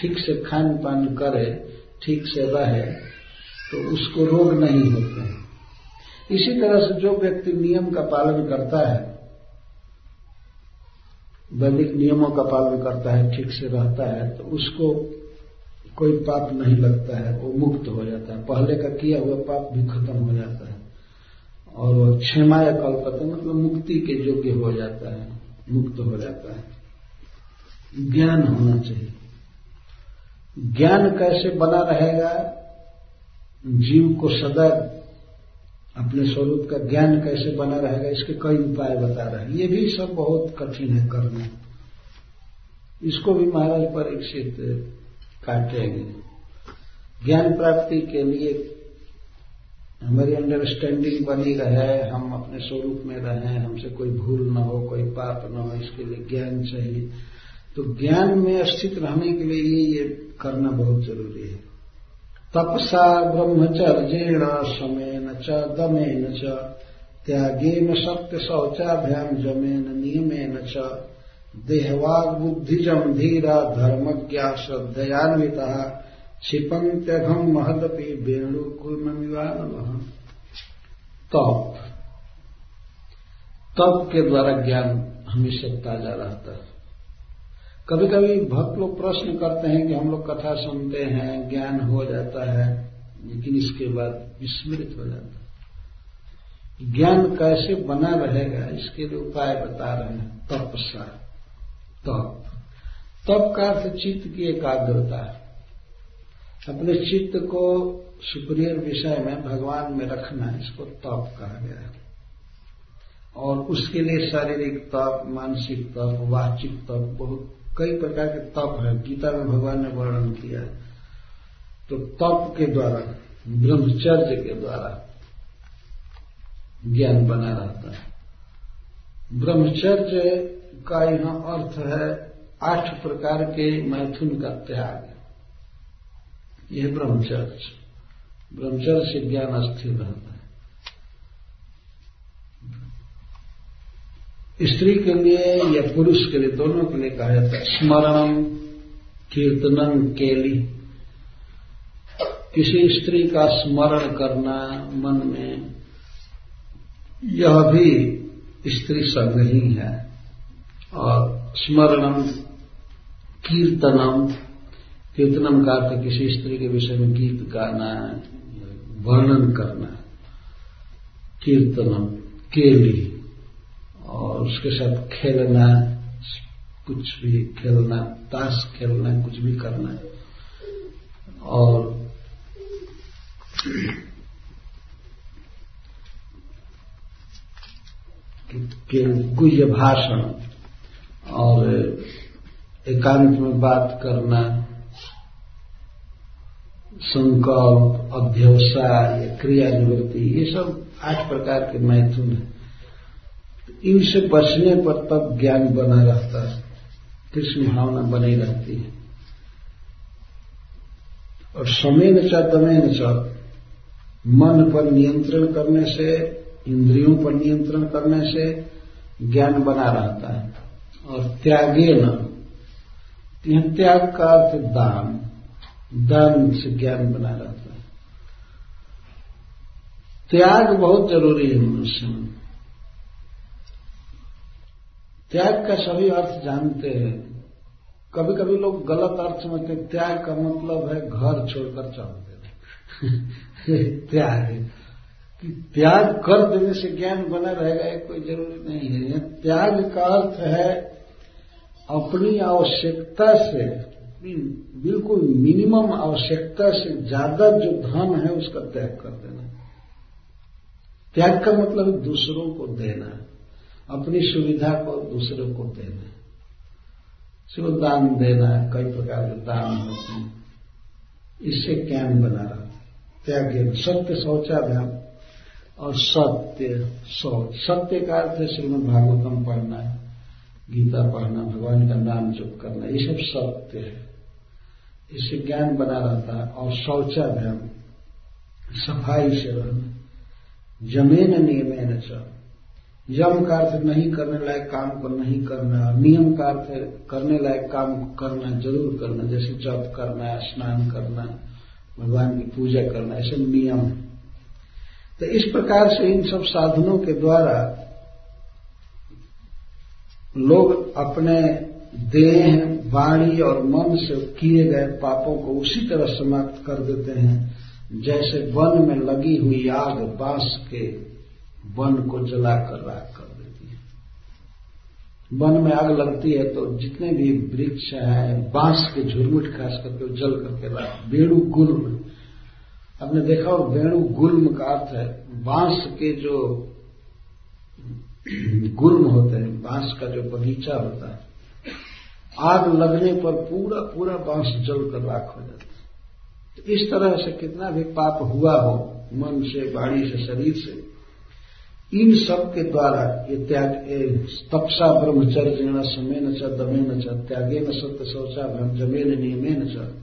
ठीक से खान पान करे, ठीक से रहे तो उसको रोग नहीं होते हैं। इसी तरह से जो व्यक्ति नियम का पालन करता है वैदिक नियमों का पालन करता है, ठीक से रहता है तो उसको कोई पाप नहीं लगता है, वो मुक्त हो जाता है। पहले का किया हुआ पाप भी खत्म हो जाता है। और वो क्षमा या कल्पता मतलब मुक्ति के योग्य हो जाता है, मुक्त हो जाता है। ज्ञान होना चाहिए। ज्ञान कैसे बना रहेगा? जीव को सदा अपने स्वरूप का ज्ञान कैसे बना रहेगा, इसके कई उपाय बता रहे हैं। ये भी सब बहुत कठिन है करना। इसको भी महाराज परीक्षित काटेंगे। ज्ञान प्राप्ति के लिए हमारी अंडरस्टैंडिंग बनी रहे, हम अपने स्वरूप में रहें, हमसे कोई भूल न हो, कोई पाप न हो, इसके लिए ज्ञान चाहिए। तो ज्ञान में स्थित रहने के लिए ये करना बहुत ज़रूरी है। तपसा ब्रह्मचर्येण समेन च, दमेन च। त्यागेन सत्य शौचाभ्याम जमेन नियमेन च। देहवाग बुद्धिजम धीरा धर्मज्ञा श्रद्धयान्विता। क्षिपंत्यघम महदपि वेणुकुलमिवान तप। तप के द्वारा ज्ञान हमेशा ताज़ा रहता है कभी कभी भक्त लोग प्रश्न करते हैं कि हम लोग कथा सुनते हैं, ज्ञान हो जाता है, लेकिन इसके बाद विस्मृत हो जाता है। ज्ञान कैसे बना रहेगा, इसके लिए उपाय बता रहे हैं। तपसा तप। तप का अर्थ चित्त की एकाग्रता अपने चित्त को सुप्रियर विषय में भगवान में रखना, इसको तप कहा गया है। और उसके लिए शारीरिक तप, मानसिक तप, वाचिक तप बहुत कई प्रकार के तप है। गीता में भगवान ने वर्णन किया तो तप के द्वारा, ब्रह्मचर्य के द्वारा ज्ञान बना रहता है। ब्रह्मचर्य का यहाँ अर्थ है आठ प्रकार के मैथुन का त्याग। यह ब्रह्मचर्य। ब्रह्मचर्य से ज्ञान अस्थिर रहता है। स्त्री के लिए या पुरुष के लिए दोनों के लिए कहा जाता है स्मरणम कीर्तनम केली। किसी स्त्री का स्मरण करना मन में, यह भी स्त्री संग ही है। और स्मरणम कीर्तनम कीर्तनम का अर्थ किसी स्त्री के विषय में गीत गाना, वर्णन करना। कीर्तनम केली। और उसके साथ खेलना, कुछ भी खेलना, ताश खेलना, कुछ भी करना। और गुह्य भाषण और एकांत में बात करना, संकल्प अध्यवसाय क्रिया निवृत्ति ये सब आठ प्रकार के मैथुन है। इनसे बचने पर तब ज्ञान बना रहता है। कृष्ण भावना बनी रहती है। और समय न च दमे न च, मन पर नियंत्रण करने से, इंद्रियों पर नियंत्रण करने से ज्ञान बना रहता है। और त्यागे न त्याग का अर्थ दान दान से ज्ञान बना रहता है। त्याग बहुत ज़रूरी है मनुष्य में। त्याग का सभी अर्थ जानते हैं। कभी कभी लोग गलत अर्थ में त्याग का मतलब है घर छोड़कर चल देना *laughs* त्याग है। कि त्याग कर देने से ज्ञान बना रहेगा, ये कोई ज़रूरी नहीं है। त्याग का अर्थ है अपनी आवश्यकता से बिल्कुल मिनिमम आवश्यकता से ज़्यादा जो धन है उसका त्याग कर देना। त्याग का मतलब दूसरों को देना। अपनी सुविधा को दूसरों को देना। सिर्फ़ दान देना, कई प्रकार के दान होते हैं। इससे ज्ञान बना रहा त्याग सत्य शौचाभ्याम और सत्य शौच। सत्य का अर्थ है श्रीमद भागवतम पढ़ना है, गीता पढ़ना, भगवान का नाम जप करना, ये सब सत्य है। इससे ज्ञान बना रहता है और शौचाभ्याम सफ़ाई से रहना जमेन नियमेन च। यम का अर्थ नहीं करने लायक काम को नहीं करना, नियम का अर्थ करने लायक काम को करना, ज़रूर करना, जैसे जप करना, स्नान करना, भगवान की पूजा करना, ऐसे नियम। तो इस प्रकार से इन सब साधनों के द्वारा लोग अपने देह, वाणी और मन से किए गए पापों को उसी तरह समाप्त कर देते हैं, जैसे वन में लगी हुई आग बाँस के वन को जलाकर राख कर देती है। वन में आग लगती है तो जितने भी वृक्ष हैं, बाँस के झुरमुट खास करके जल करके राख, बेणु गुल्म। आपने देखा हो वेणु गुल्म का अर्थ है, बाँस के जो गुल्म होते हैं, बाँस का जो बगीचा होता है, आग लगने पर पूरा पूरा बाँस जल कर राख हो जाता है। तो इस तरह से कितना भी पाप हुआ हो, मन से, बाड़ी से, शरीर से इन सब के द्वारा ये त्याग तपसा ब्रह्मचर्य समय न दमे न त्यागे न सत्य शौचा, भ्रम जमे न, नियमे न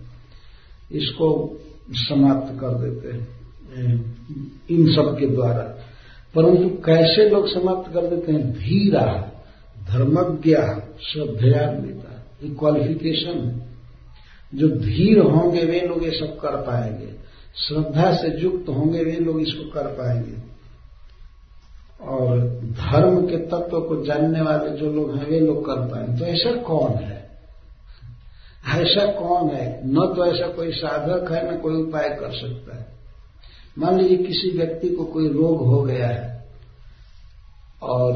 इसको समाप्त कर देते हैं इन सब के द्वारा। परंतु कैसे लोग समाप्त कर देते हैं? धीरा, धर्मज्ञ श्रद्धयान्विता ये क्वालिफिकेशन जो धीर होंगे वे लोग ये सब कर पाएँगे। श्रद्धा से युक्त होंगे वे लोग इसको कर पाएँगे। और धर्म के तत्व को जानने वाले जो लोग हैं, वे लोग कर पाए। तो ऐसा कौन है? ऐसा कौन है? न तो ऐसा कोई साधक है, न कोई उपाय कर सकता है। मान लीजिए किसी व्यक्ति को कोई रोग हो गया है, और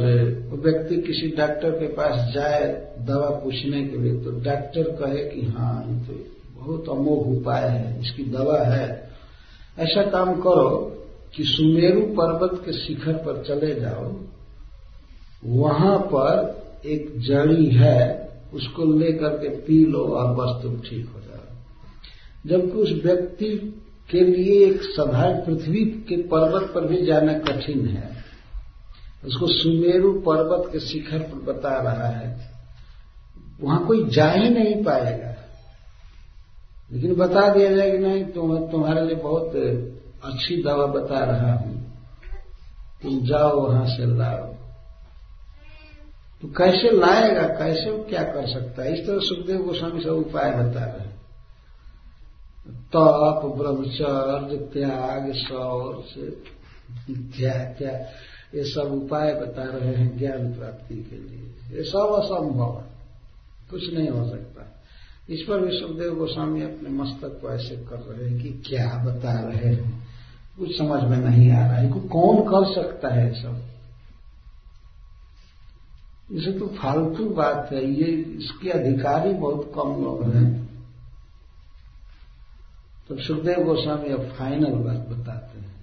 वो व्यक्ति किसी डॉक्टर के पास जाए दवा पूछने के लिए तो डॉक्टर कहे कि हाँ ये तो बहुत अमोघ उपाय है, इसकी दवा है। ऐसा काम करो कि सुमेरु पर्वत के शिखर पर चले जाओ, वहाँ पर एक जड़ी है, उसको लेकर के पी लो और बस तुम ठीक हो जाओ। जबकि उस व्यक्ति के लिए एक साधारण पृथ्वी के पर्वत पर भी जाना कठिन है। उसको सुमेरु पर्वत के शिखर पर बता रहा है। वहाँ कोई जा ही नहीं पाएगा। लेकिन बता दिया जाए कि नहीं तुम तुम्हारे लिए बहुत अच्छी दवा बता रहा हूँ। तुम जाओ वहाँ से लाओ। तो कैसे लाएगा? कैसे वो क्या कर सकता है? इस तरह सुखदेव गोस्वामी सब उपाय बता रहे हैं। तप, ब्रह्मचर्य, त्याग से क्या क्या? ये सब उपाय बता रहे हैं ज्ञान प्राप्ति के लिए। ये सब असंभव है। कुछ नहीं हो सकता। इस पर भी सुखदेव गोस्वामी अपने मस्तक को ऐसे कर रहे हैं कि क्या बता रहे हैं। कुछ समझ में नहीं आ रहा है कौन कर सकता है सब इसे तो फालतू बात है, ये इसके अधिकारी बहुत कम लोग हैं। तो सुखदेव गोस्वामी अब फाइनल बात बताते हैं।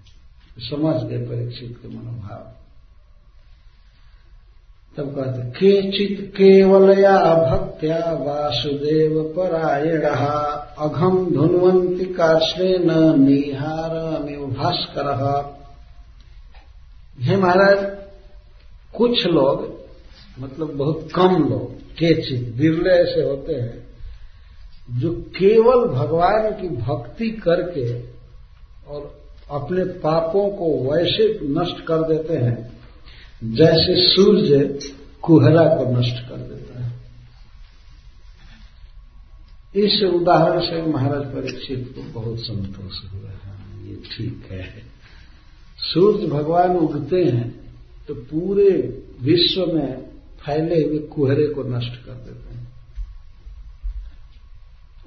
समझ गए परीक्षित के मनोभाव। तब कहते, केचित केवलया भक्त्या वासुदेव परायण अघम धुन्वंती कार्श्रेण निहार भास्कर। हे महाराज, कुछ लोग मतलब बहुत कम लोग के केचित बिरले ऐसे होते हैं, जो केवल भगवान की भक्ति करके और अपने पापों को वैसे नष्ट कर देते हैं जैसे सूर्य कुहरा को नष्ट कर देता है। इस उदाहरण से महाराज परीक्षित को बहुत संतोष हुआ है। ये ठीक है। सूर्य भगवान उगते हैं तो पूरे विश्व में फैले हुए कुहरे को नष्ट कर देते हैं।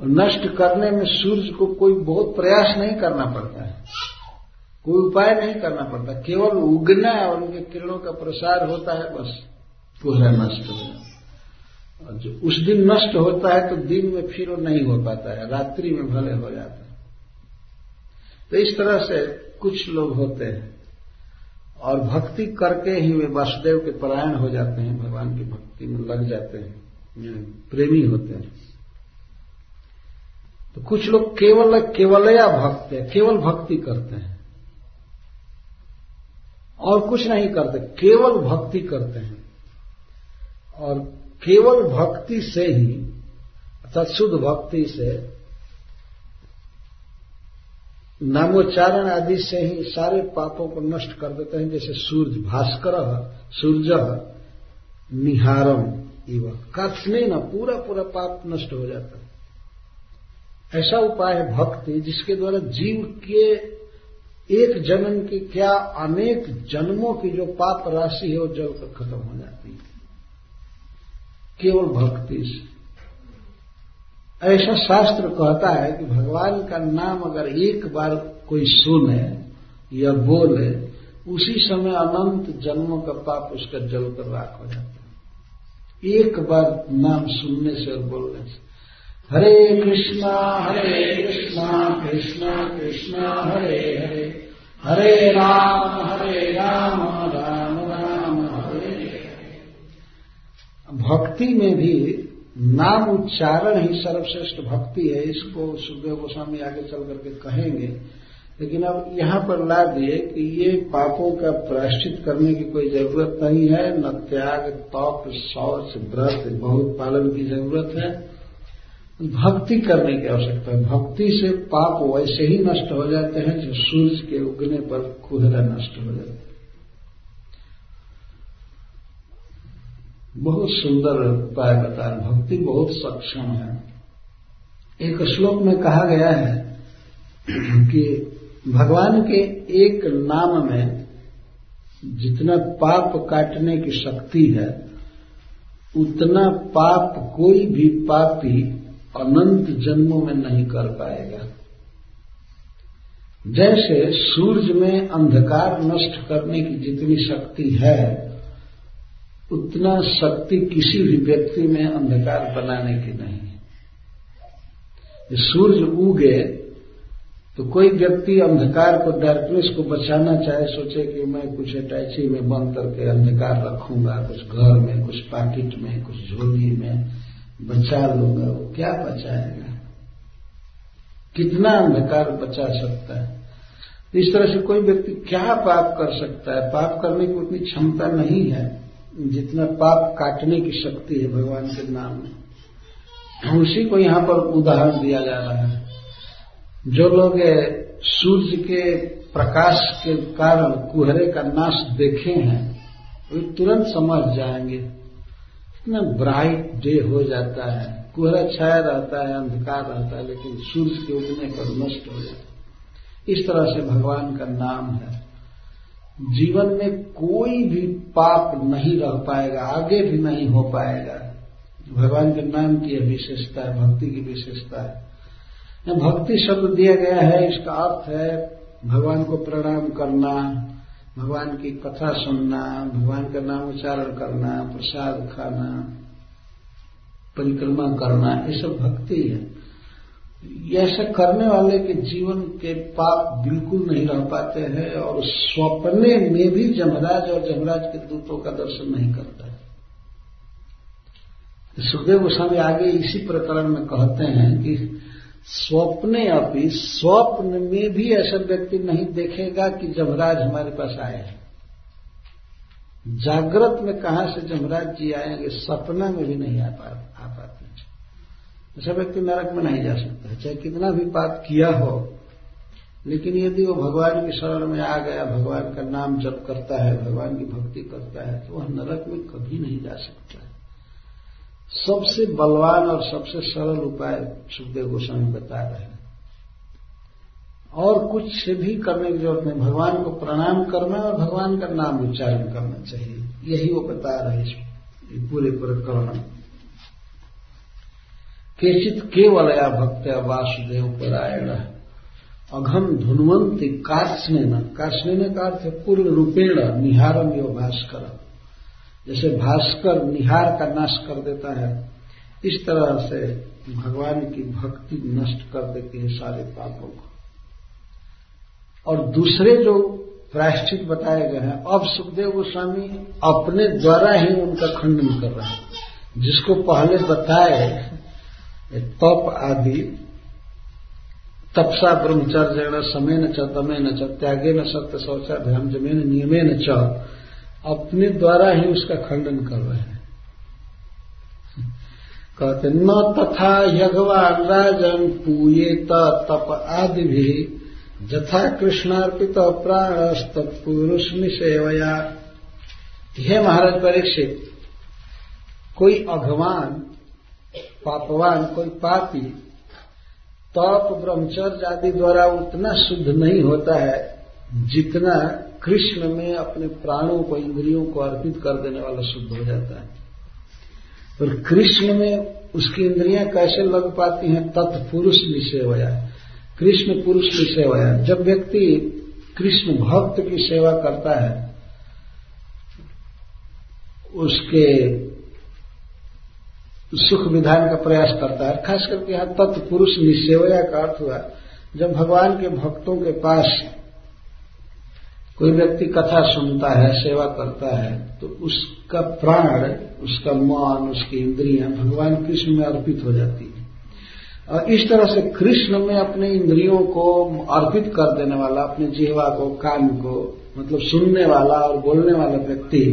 और नष्ट करने में सूर्य को कोई बहुत प्रयास नहीं करना पड़ता है। कोई उपाय नहीं करना पड़ता। केवल उगना और उनके किरणों का प्रसार होता है, बस कुहरा नष्ट। हो और जो उस दिन नष्ट होता है तो दिन में फिर वो नहीं हो पाता है, रात्रि में भले हो जाता है। तो इस तरह से कुछ लोग होते हैं, और भक्ति करके ही वे वासुदेव के परायण हो जाते हैं, भगवान की भक्ति में लग जाते हैं प्रेमी होते हैं। तो कुछ लोग केवल, केवलया भक्त है, केवल भक्ति करते हैं। और कुछ नहीं करते, केवल भक्ति करते हैं। और केवल भक्ति से ही, अर्थात शुद्ध भक्ति से, नामोच्चारण आदि से ही सारे पापों को नष्ट कर देते हैं, जैसे सूर्य भास्कर, सूर्य निहारम इव। नहीं ना पूरा पूरा पाप नष्ट हो जाता है। ऐसा उपाय है भक्ति, जिसके द्वारा जीव के एक जन्म की क्या अनेक जन्मों की जो पाप राशि है वो जल कर खत्म हो जाती है। केवल भक्ति से। ऐसा शास्त्र कहता है कि भगवान का नाम अगर एक बार कोई सुने या बोले, उसी समय अनंत जन्मों का पाप उसका जल कर राख हो जाता है। एक बार नाम सुनने से और बोलने से। हरे कृष्णा हरे कृष्णा कृष्णा कृष्णा, हरे हरे। हरे राम हरे राम राम राम, हरे भक्ति में भी नाम उच्चारण ही सर्वश्रेष्ठ भक्ति है, इसको सुखदेव गोस्वामी आगे चल करके कहेंगे। लेकिन अब यहाँ पर ला दिए कि ये पापों का प्रायश्चित करने की कोई ज़रूरत नहीं है, न त्याग, तप, शौच, व्रत, बहुत पालन की ज़रूरत है। भक्ति करने की आवश्यकता है। भक्ति से पाप वैसे ही नष्ट हो जाते हैं, जो सूर्य के उगने पर कुहरा नष्ट हो जाता है। बहुत सुंदर उपाय बता भक्ति बहुत सक्षम है। एक श्लोक में कहा गया है कि भगवान के एक नाम में जितना पाप काटने की शक्ति है, उतना पाप कोई भी पापी अनंत जन्मों में नहीं कर पाएगा। जैसे सूर्य में अंधकार नष्ट करने की जितनी शक्ति है, उतना शक्ति किसी भी व्यक्ति में अंधकार बनाने की नहीं है। सूर्य उगे तो कोई व्यक्ति अंधकार को डार्कनेस को बचाना चाहे, सोचे कि मैं कुछ अटैची में बंद करके अंधकार रखूँगा, कुछ घर में, कुछ पैकेट में, कुछ झोली में। बचा लूँगा, वो क्या बचाएगा? कितना अंधकार बचा सकता है? इस तरह से कोई व्यक्ति क्या पाप कर सकता है? पाप करने की उतनी क्षमता नहीं है, जितना पाप काटने की शक्ति है भगवान के नाम में। उसी को यहाँ पर उदाहरण दिया जा रहा है। जो लोग सूर्य के प्रकाश के कारण कुहरे का नाश देखे हैं, वे तुरंत समझ जाएँगे। इतना ब्राइट डे हो जाता है। कुहरा छाया रहता है, अंधकार रहता है, लेकिन सूर्य के उगने पर नष्ट हो जाता है। इस तरह से भगवान का नाम है। जीवन में कोई भी पाप नहीं रह पाएगा, आगे भी नहीं हो पाएगा। भगवान के नाम की विशेषता है, भक्ति की विशेषता है। भक्ति शब्द दिया गया है, इसका अर्थ है भगवान को प्रणाम करना भगवान की कथा सुनना, भगवान का नाम उच्चारण करना, प्रसाद खाना, परिक्रमा करना, ये सब भक्ति है। ऐसा करने वाले के जीवन के पाप बिल्कुल नहीं रह पाते हैं और स्वप्ने में भी जमराज और जमराज के दूतों का दर्शन नहीं करता है। सुखदेव गोस्वामी आगे इसी प्रकरण में कहते हैं कि स्वप्ने अभी स्वप्न में भी ऐसा व्यक्ति नहीं देखेगा कि जमराज हमारे पास आए हैं। जागृत में कहा से जमराज जी आएँगे सपना में भी नहीं आ पाते ऐसा व्यक्ति नरक में नहीं जा सकता है। चाहे कितना भी पाप किया हो, लेकिन यदि वो भगवान की शरण में आ गया, भगवान का नाम जप करता है, भगवान की भक्ति करता है तो वह नरक में कभी नहीं जा सकता। सबसे बलवान और सबसे सरल उपाय सुखदेव गोस्वामी बता रहे हैं। और कुछ से भी करने की ज़रूरत नहीं। भगवान को प्रणाम करना और भगवान का नाम उच्चारण करना चाहिए। यही वो बता रहे हैं पूरे प्रकरण केचित केवल या भक्त वासुदेव परायण। अघम धुनवंती कार्सनेन कार्सनेन का अर्थ पूर्ण रूपेण निहारम यो भास्कर जैसे भास्कर निहार का नाश कर देता है, इस तरह से भगवान की भक्ति नष्ट कर देती है सारे पापों को। और दूसरे जो प्रायश्चित बताए गए हैं, अब सुखदेव गोस्वामी अपने द्वारा ही उनका खंडन कर रहे हैं। जिसको पहले बताए तप आदि, तपसा ब्रह्मचर्य समय न च न च, त्यागे न सत्य शौचा ध्यान जमेन नियमे न च अपने द्वारा ही उसका खंडन कर रहे हैं। कहते, न तथा यज्ञवान राजन पूये तप आदि भी जथा कृष्णार्पित प्राणस्त पुरुष निसेवया हे महाराज परीक्षित, कोई अघवान, पापवान, कोई पापी तप, ब्रह्मचर्य आदि द्वारा उतना शुद्ध नहीं होता है जितना कृष्ण में अपने प्राणों को, इंद्रियों को अर्पित कर देने वाला शुद्ध हो जाता है। और कृष्ण में उसकी इंद्रियाँ कैसे लग पाती हैं? तत्पुरुष निसेवया कृष्ण पुरुष की सेवा है जब व्यक्ति कृष्ण भक्त की सेवा करता है, उसके सुख विधान का प्रयास करता है। खास करके यहाँ तत्पुरुष निसेवया का अर्थ हुआ, जब भगवान के भक्तों के पास कोई व्यक्ति कथा सुनता है, सेवा करता है तो उसका प्राण, उसका मन, उसकी इंद्रियाँ भगवान कृष्ण में अर्पित हो जाती है। और इस तरह से कृष्ण में अपने इंद्रियों को अर्पित कर देने वाला, अपने जीवा को, कान को मतलब सुनने वाला और बोलने वाला व्यक्ति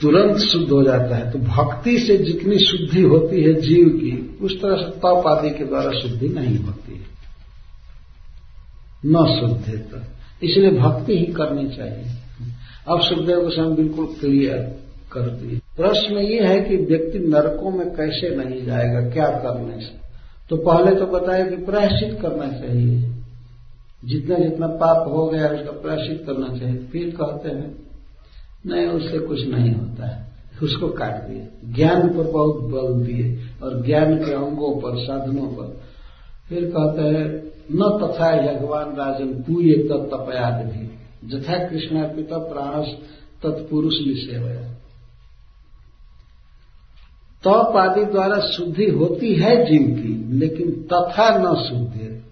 तुरंत शुद्ध हो जाता है। तो भक्ति से जितनी शुद्धि होती है जीव की, उस तरह से तप आदि के द्वारा शुद्धि नहीं होती है। न शुद्ध तो इसलिए भक्ति ही करनी चाहिए। अब सुखदेव गोस्वामी बिल्कुल क्लियर कर दिए। प्रश्न ये है कि व्यक्ति नरकों में कैसे नहीं जाएगा, क्या करने से तो पहले तो बताया कि प्रायश्चित करना चाहिए। जितना जितना पाप हो गया उसका प्रायश्चित करना चाहिए। फिर कहते हैं, नहीं, उससे कुछ नहीं होता है। उसको काट दिए। ज्ञान पर बहुत बल दिए और ज्ञान के अंगों पर, साधनों पर। फिर कहते हैं न तथा भगवान राजन पूये तत्तपयाद भी। जथा कृष्णा पिता प्राणस तत्पुरुष निषेवया तप आदि द्वारा शुद्धि होती है जीव की लेकिन तथा न शुद्ध।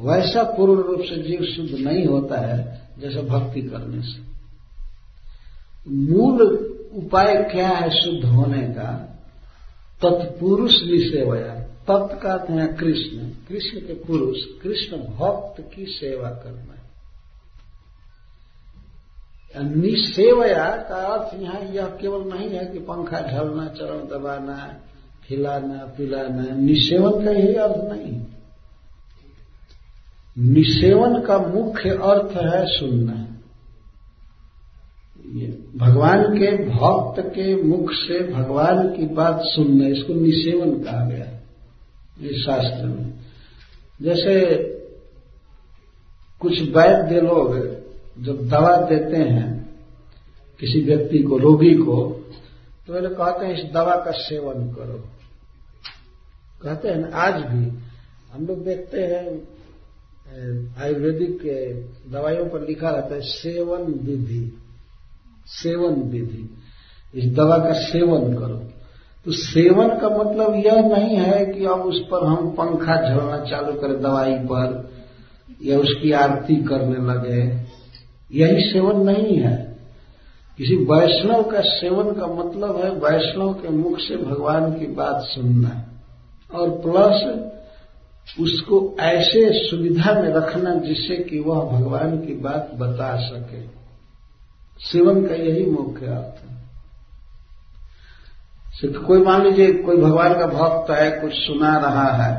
वैसा पूर्ण रूप से जीव शुद्ध नहीं होता है, जैसे भक्ति करने से। मूल उपाय क्या है शुद्ध होने का? तत्पुरुष निसेवया तत्व का है कृष्ण कृष्ण के पुरुष, कृष्ण भक्त की सेवा करना निसेवया का अर्थ यहाँ, यह केवल नहीं है कि पंखा ढलना, चरण दबाना, खिलाना, पिलाना, निसेवन का यही अर्थ नहीं। निसेवन का मुख्य अर्थ है सुनना। भगवान के भक्त के मुख से भगवान की बात सुनना, इसको निसेवन कहा गया। इस शास्त्र में। जैसे कुछ वैद्य लोग जब दवा देते हैं, किसी व्यक्ति को, रोगी को तो वे कहते हैं, इस दवा का सेवन करो। कहते हैं, आज भी हम लोग देखते हैं आयुर्वेदिक दवाइयों पर लिखा रहता है, सेवन विधि सेवन विधि। इस दवा का सेवन करो। तो सेवन का मतलब यह नहीं है कि अब उस पर हम पंखा झलना चालू करें दवाई पर, या उसकी आरती करने लगे। यही सेवन नहीं है। किसी वैष्णव का सेवन का मतलब है वैष्णव के मुख से भगवान की बात सुनना। और प्लस उसको ऐसे सुविधा में रखना जिससे कि वह भगवान की बात बता सके। सेवन का यही मुख्य अर्थ है। सिर्फ़ कोई मान लीजिए, कोई भगवान का भक्त है, कुछ सुना रहा है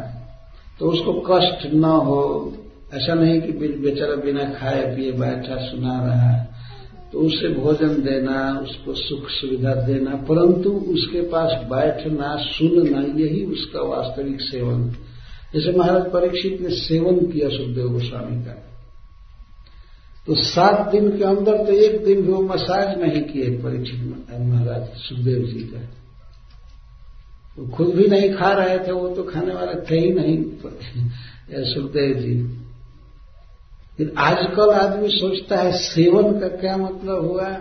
तो उसको कष्ट न हो। ऐसा नहीं कि बेचारा बिना खाए, पिए, बैठा, सुना रहा है। तो उसे भोजन देना, उसको सुख सुविधा देना, परंतु उसके पास बैठना, सुनना, यही उसका वास्तविक सेवन। जैसे महाराज परीक्षित ने सेवन किया सुखदेव गोस्वामी का। तो सात दिन के अंदर तो एक दिन भी वो मसाज नहीं किए परीक्षित महाराज सुखदेव जी का। खुद भी नहीं खा रहे थे, वो तो खाने वाले थे ही नहीं। *laughs* सुखदेव जी। फिर आजकल आदमी सोचता है, सेवन का क्या मतलब हुआ?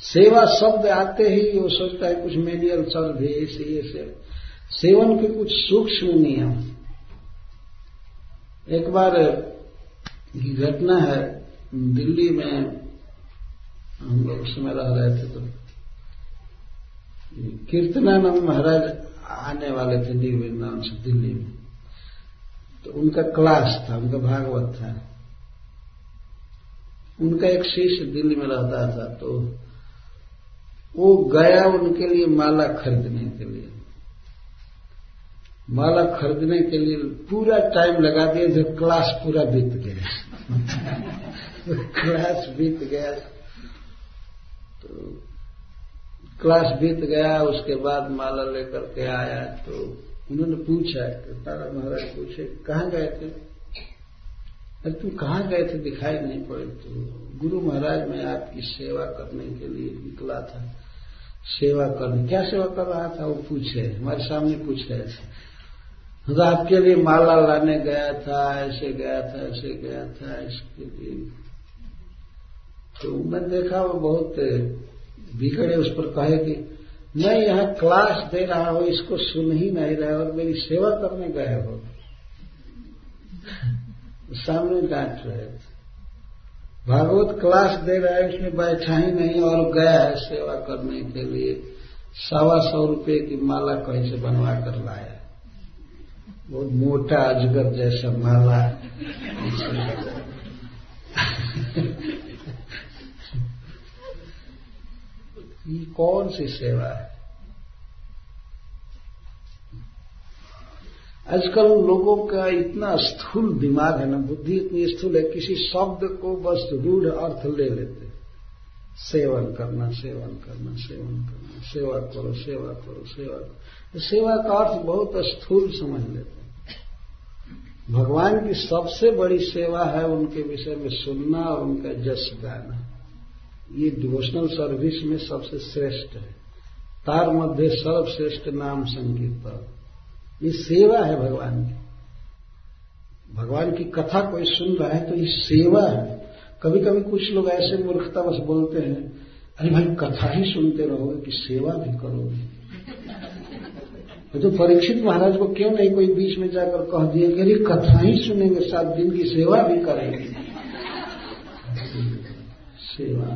सेवा शब्द आते ही वो सोचता है, कुछ मेडियल भी, ऐसे ये से सेवन के कुछ सूक्ष्म नियम। एक बार की घटना है, दिल्ली में, हम लोग समय रह रहे थे तो। कीर्तनानंद महाराज आने वाले थे न्यू वृंदावन से दिल्ली में। तो उनका क्लास था, उनका भागवत था। उनका एक शिष्य दिल्ली में रहता था तो वो गया उनके लिए माला खरीदने के लिए। माला खरीदने के लिए पूरा टाइम लगा दिया जो क्लास पूरा बीत गया। *laughs* क्लास बीत गया। तो क्लास बीत गया, उसके बाद माला लेकर के आया तो उन्होंने पूछा, तारा महाराज पूछे, कहाँ गए थे? अरे, तुम कहाँ गए थे दिखाई नहीं पड़े तो गुरु महाराज, मैं आपकी सेवा करने के लिए निकला था। सेवा करने, क्या सेवा कर रहा था? वो पूछे, हमारे सामने पूछ थे तो आपके लिए माला लाने गया था, ऐसे गया था, ऐसे गया था, इसके लिए। तो मैं देखा, वो बहुत बिगड़े उस पर कहे कि मैं यहाँ क्लास दे रहा हूँ, इसको सुन ही नहीं रहा और मेरी सेवा करने गए हो। सामने डांट रहे थे। भागवत क्लास दे रहा है उसमें बैठा ही नहीं और गया है सेवा करने के लिए। सवा सौ रुपये की माला कहीं से बनवा कर लाया बहुत मोटा अजगर जैसा माला। ये कौन सी सेवा है? आजकल लोगों का इतना स्थूल दिमाग है ना, बुद्धि इतनी स्थूल है, किसी शब्द को बस रूढ़ अर्थ ले लेते सेवन करना सेवन करना सेवन करना, सेवा करो सेवा करो सेवा करो। सेवा का अर्थ बहुत स्थूल समझ लेते भगवान की सबसे बड़ी सेवा है उनके विषय में सुनना और उनका जस गाना। ये डिवोशनल सर्विस में सबसे श्रेष्ठ है। तार मध्य सर्वश्रेष्ठ नाम संगीत ये सेवा है भगवान की। भगवान की कथा कोई सुन रहा है तो ये सेवा है। कभी कभी कुछ लोग ऐसे मूर्खता बस बोलते हैं, अरे भाई, कथा ही सुनते रहोगे कि सेवा भी करोगे। तो परीक्षित महाराज को क्यों नहीं कोई बीच में जाकर कह दिए कि अरे कथा ही सुनेंगे, सात दिन की सेवा भी करेंगे। सेवा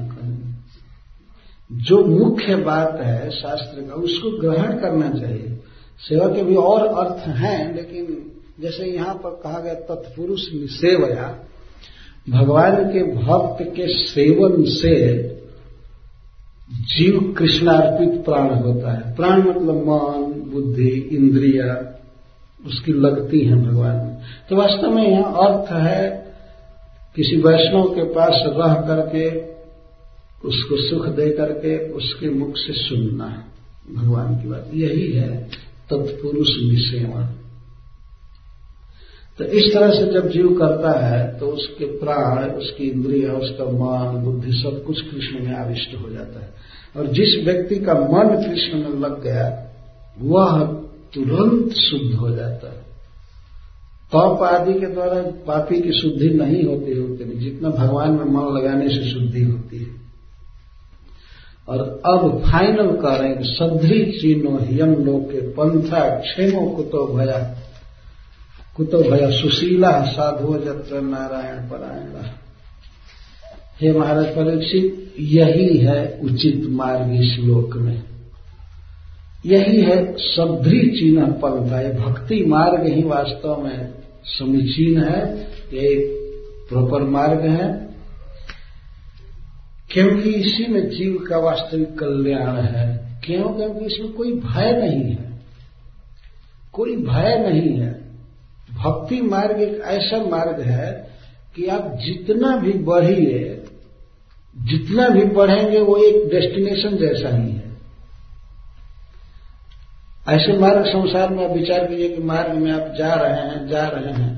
जो मुख्य बात है शास्त्र का, उसको ग्रहण करना चाहिए। सेवा के भी और अर्थ हैं, लेकिन जैसे यहाँ पर कहा गया तत्पुरुष सेवया भगवान के भक्त के सेवन से जीव कृष्णार्पित प्राण होता है। प्राण मतलब मन, बुद्धि, इंद्रिया, उसकी लगती है भगवान। में तो वास्तव में यहाँ अर्थ है, किसी वैष्णव के पास रह करके उसको सुख दे करके उसके मुख से सुनना है। भगवान की बात यही है, तत्पुरुष निसेवा तो इस तरह से जब जीव करता है तो उसके प्राण, उसकी इंद्रिया, उसका मन, बुद्धि सब कुछ कृष्ण में आविष्ट हो जाता है। और जिस व्यक्ति का मन कृष्ण में लग गया, वह तुरंत शुद्ध हो जाता है। तप आदि के द्वारा पापी की शुद्धि नहीं होती होती, जितना भगवान में मन लगाने से शुद्धि होती है। और अब फाइनल कह हैं सद्री चीनो लोके पंथा, क्षेमो कुतो भया कुतो भया सुशीला साधु जत्र नारायण परायण। हे महाराज परीक्षित, यही है उचित मार्ग इस श्लोक में। यही है सभ्री चिन्ह पंथा। ये भक्ति मार्ग ही वास्तव में समीचीन है। ये प्रॉपर मार्ग है। क्योंकि इसी में जीव का वास्तविक कल्याण है, क्यों? क्योंकि इसमें कोई भय नहीं है। कोई भय नहीं है। भक्ति मार्ग एक ऐसा मार्ग है कि आप जितना भी बढ़िए, जितना भी बढ़ेंगे, वो एक डेस्टिनेशन जैसा ही है। ऐसे मार्ग संसार में आप विचार कीजिए कि मार्ग में आप जा रहे हैं, जा रहे हैं।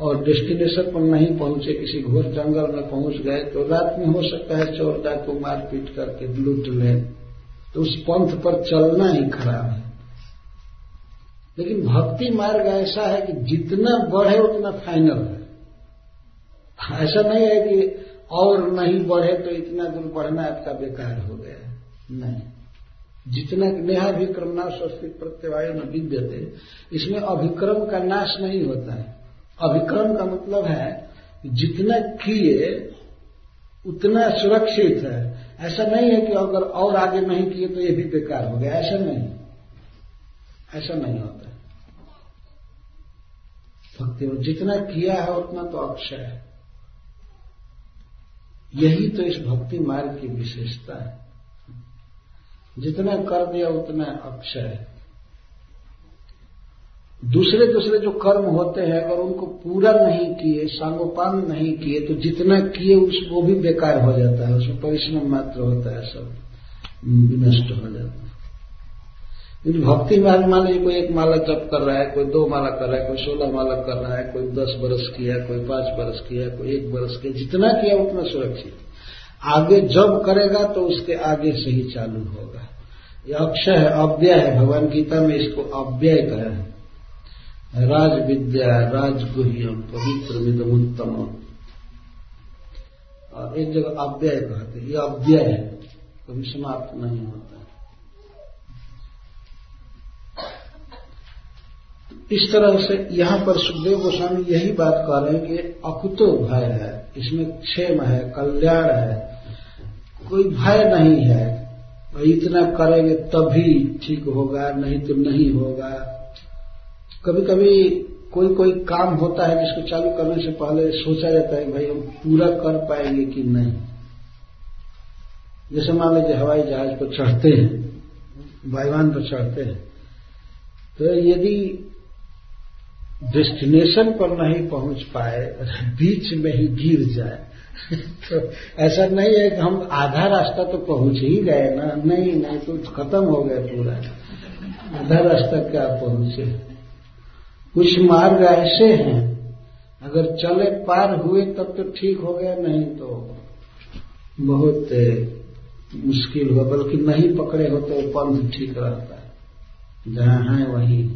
और डेस्टिनेशन पर नहीं पहुँचे, किसी घोर जंगल में पहुँच गए तो रात में हो सकता है चोर डाकू मारपीट करके लूट ले। तो उस पंथ पर चलना ही खराब है। लेकिन भक्ति मार्ग ऐसा है कि जितना बढ़े, उतना फाइनल है। ऐसा नहीं है कि और नहीं बढ़े तो इतना दूर बढ़ना आपका बेकार हो गया नहीं। जितना नेहा विक्रम नाश अस्तित्व प्रत्यवाय न विद्यते इसमें अभिक्रम का नाश नहीं होता है। अभिक्रम का मतलब है, जितना किए, उतना सुरक्षित है। ऐसा नहीं है कि अगर और आगे नहीं किए तो ये भी बेकार हो गया। ऐसा नहीं। ऐसा नहीं होता। भक्ति में जितना किया है, उतना तो अक्षय है। यही तो इस भक्ति मार्ग की विशेषता है। जितना कर दिया, उतना अक्षय दूसरे दूसरे जो कर्म होते हैं, अगर उनको पूरा नहीं किए, सांगोपान नहीं किए तो जितना किए उस, वो भी बेकार हो जाता है, उसमें परिश्रम मात्र होता है, सब विनष्ट हो जाता है। भक्ति मार्ग मान लीजिए कोई एक माला जप कर रहा है, कोई दो माला कर रहा है, कोई सोलह माला कर रहा है, कोई दस बरस किया कोई पाँच बरस किया कोई एक बरस किया जितना किया उतना सुरक्षित। आगे जब करेगा तो उसके आगे से ही चालू होगा। यह अक्षय है, अव्यय है, भगवान गीता में इसको अव्यय कहे राज विद्या राजगुह्यम पवित्र मिदम उत्तम और एक जगह अव्यय कहते ये अव्यय है, कभी समाप्त नहीं होता इस तरह से यहाँ पर सुखदेव गोस्वामी यही बात कह रहे हैं कि अकुतो भय है। इसमें क्षेम है, कल्याण है। कोई भय नहीं है। इतना करेंगे तभी ठीक होगा, नहीं तो नहीं होगा। कभी कभी कोई कोई काम होता है जिसको चालू करने से पहले सोचा जाता है, भाई, हम पूरा कर पाएँगे कि नहीं? जैसे मान लीजिए हवाई जहाज़ पर चढ़ते हैं वायुवान पर चढ़ते हैं तो यदि डेस्टिनेशन पर नहीं पहुँच पाए बीच में ही गिर जाए *laughs* तो ऐसा नहीं है कि हम आधा रास्ता तो पहुँच ही गए ना, नहीं नहीं तो खत्म हो गया पूरा। आधा रास्ता क्या पहुँचे? कुछ मार्ग ऐसे हैं। अगर चले पार हुए तब तो ठीक हो गया, नहीं तो बहुत मुश्किल हुआ बल्कि नहीं पकड़े हो तो पंथ ठीक रहता है। जहाँ है वहीं।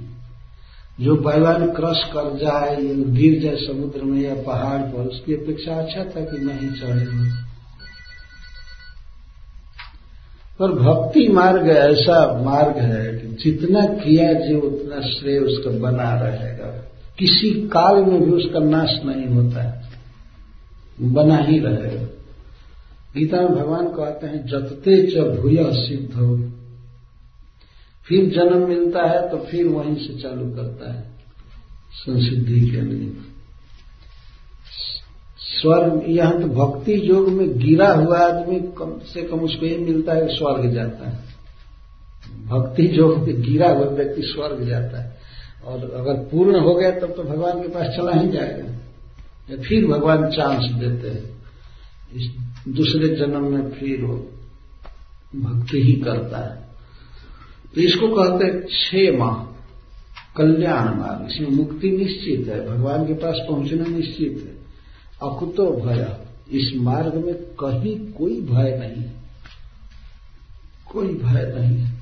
जो बैलान क्रश कर जाए गिर जाए समुद्र में या पहाड़ पर, उसकी अपेक्षा अच्छा था कि नहीं चढ़े। पर भक्ति मार्ग ऐसा मार्ग है कि जितना किया जो, उतना श्रेय उसका बना रहेगा। किसी काल में भी उसका नाश नहीं होता है। बना ही रहेगा। गीता में भगवान कहते हैं, जतते च भूय सिद्ध हो। फिर जन्म मिलता है तो फिर वहीं से चालू करता है। संसिद्धि के लिए। स्वर्ग, यहाँ तो भक्ति योग में गिरा हुआ आदमी कम से कम उसको ये मिलता है, स्वर्ग जाता है। भक्ति योग में गिरा हुआ व्यक्ति स्वर्ग जाता है। और अगर पूर्ण हो गया, तब तो भगवान के पास चला ही जाएगा। या फिर भगवान चांस देते हैं। इस दूसरे जन्म में फिर वो भक्ति ही करता है। तो इसको कहते हैं छह माह कल्याण मार्ग। इसमें मुक्ति निश्चित है। भगवान के पास पहुँचना निश्चित है। अकुतो भय। इस मार्ग में कहीं कोई भय नहीं। कोई भय नहीं। है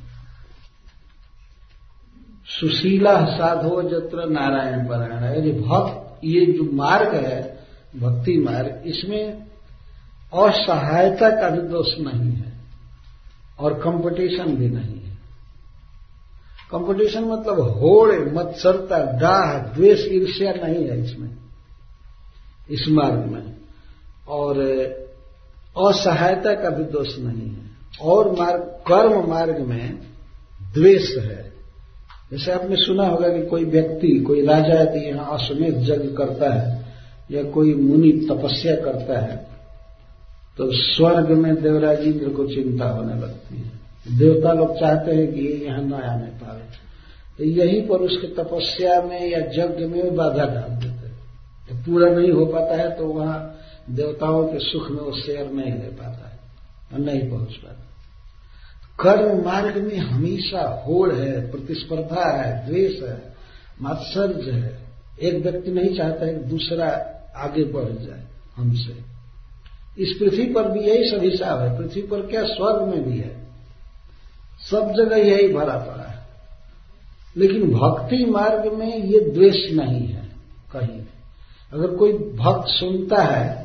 सुशीला साधो जत्र नारायण पारायण। है भक्त, ये जो मार्ग है, भक्ति मार्ग, इसमें असहायता का भी दोष नहीं है और कंपटीशन भी नहीं है। कंपटीशन मतलब होड़, मत्सरता डाह द्वेष, ईर्ष्या नहीं है इसमें। इस मार्ग में। और असहायता का भी दोष नहीं है। और मार्ग, कर्म मार्ग में द्वेष है। जैसे आपने सुना होगा कि कोई व्यक्ति, कोई राजा यदि यहाँ अश्वमेध यज्ञ करता है, या कोई मुनि तपस्या करता है तो स्वर्ग में देवराज इंद्र को चिंता होने लगती है। देवता लोग चाहते हैं कि ये यहाँ न आने पाए। तो यहीं पर उसके तपस्या में या यज्ञ में बाधा डाल देते तो पूरा नहीं हो पाता है तो वहाँ देवताओं के सुख में वो शेयर नहीं ले पाता है, और नहीं पहुँच पाता। कर्म मार्ग में हमेशा होड़ है, प्रतिस्पर्धा है, द्वेष है मात्सर्य है। एक व्यक्ति नहीं चाहता है दूसरा आगे बढ़ जाए हमसे। इस पृथ्वी पर भी यही सब हिसाब है। पृथ्वी पर क्या स्वर्ग में भी है? सब जगह यही भरा पड़ा है। लेकिन भक्ति मार्ग में ये द्वेष नहीं है, कहीं अगर कोई भक्त सुनता है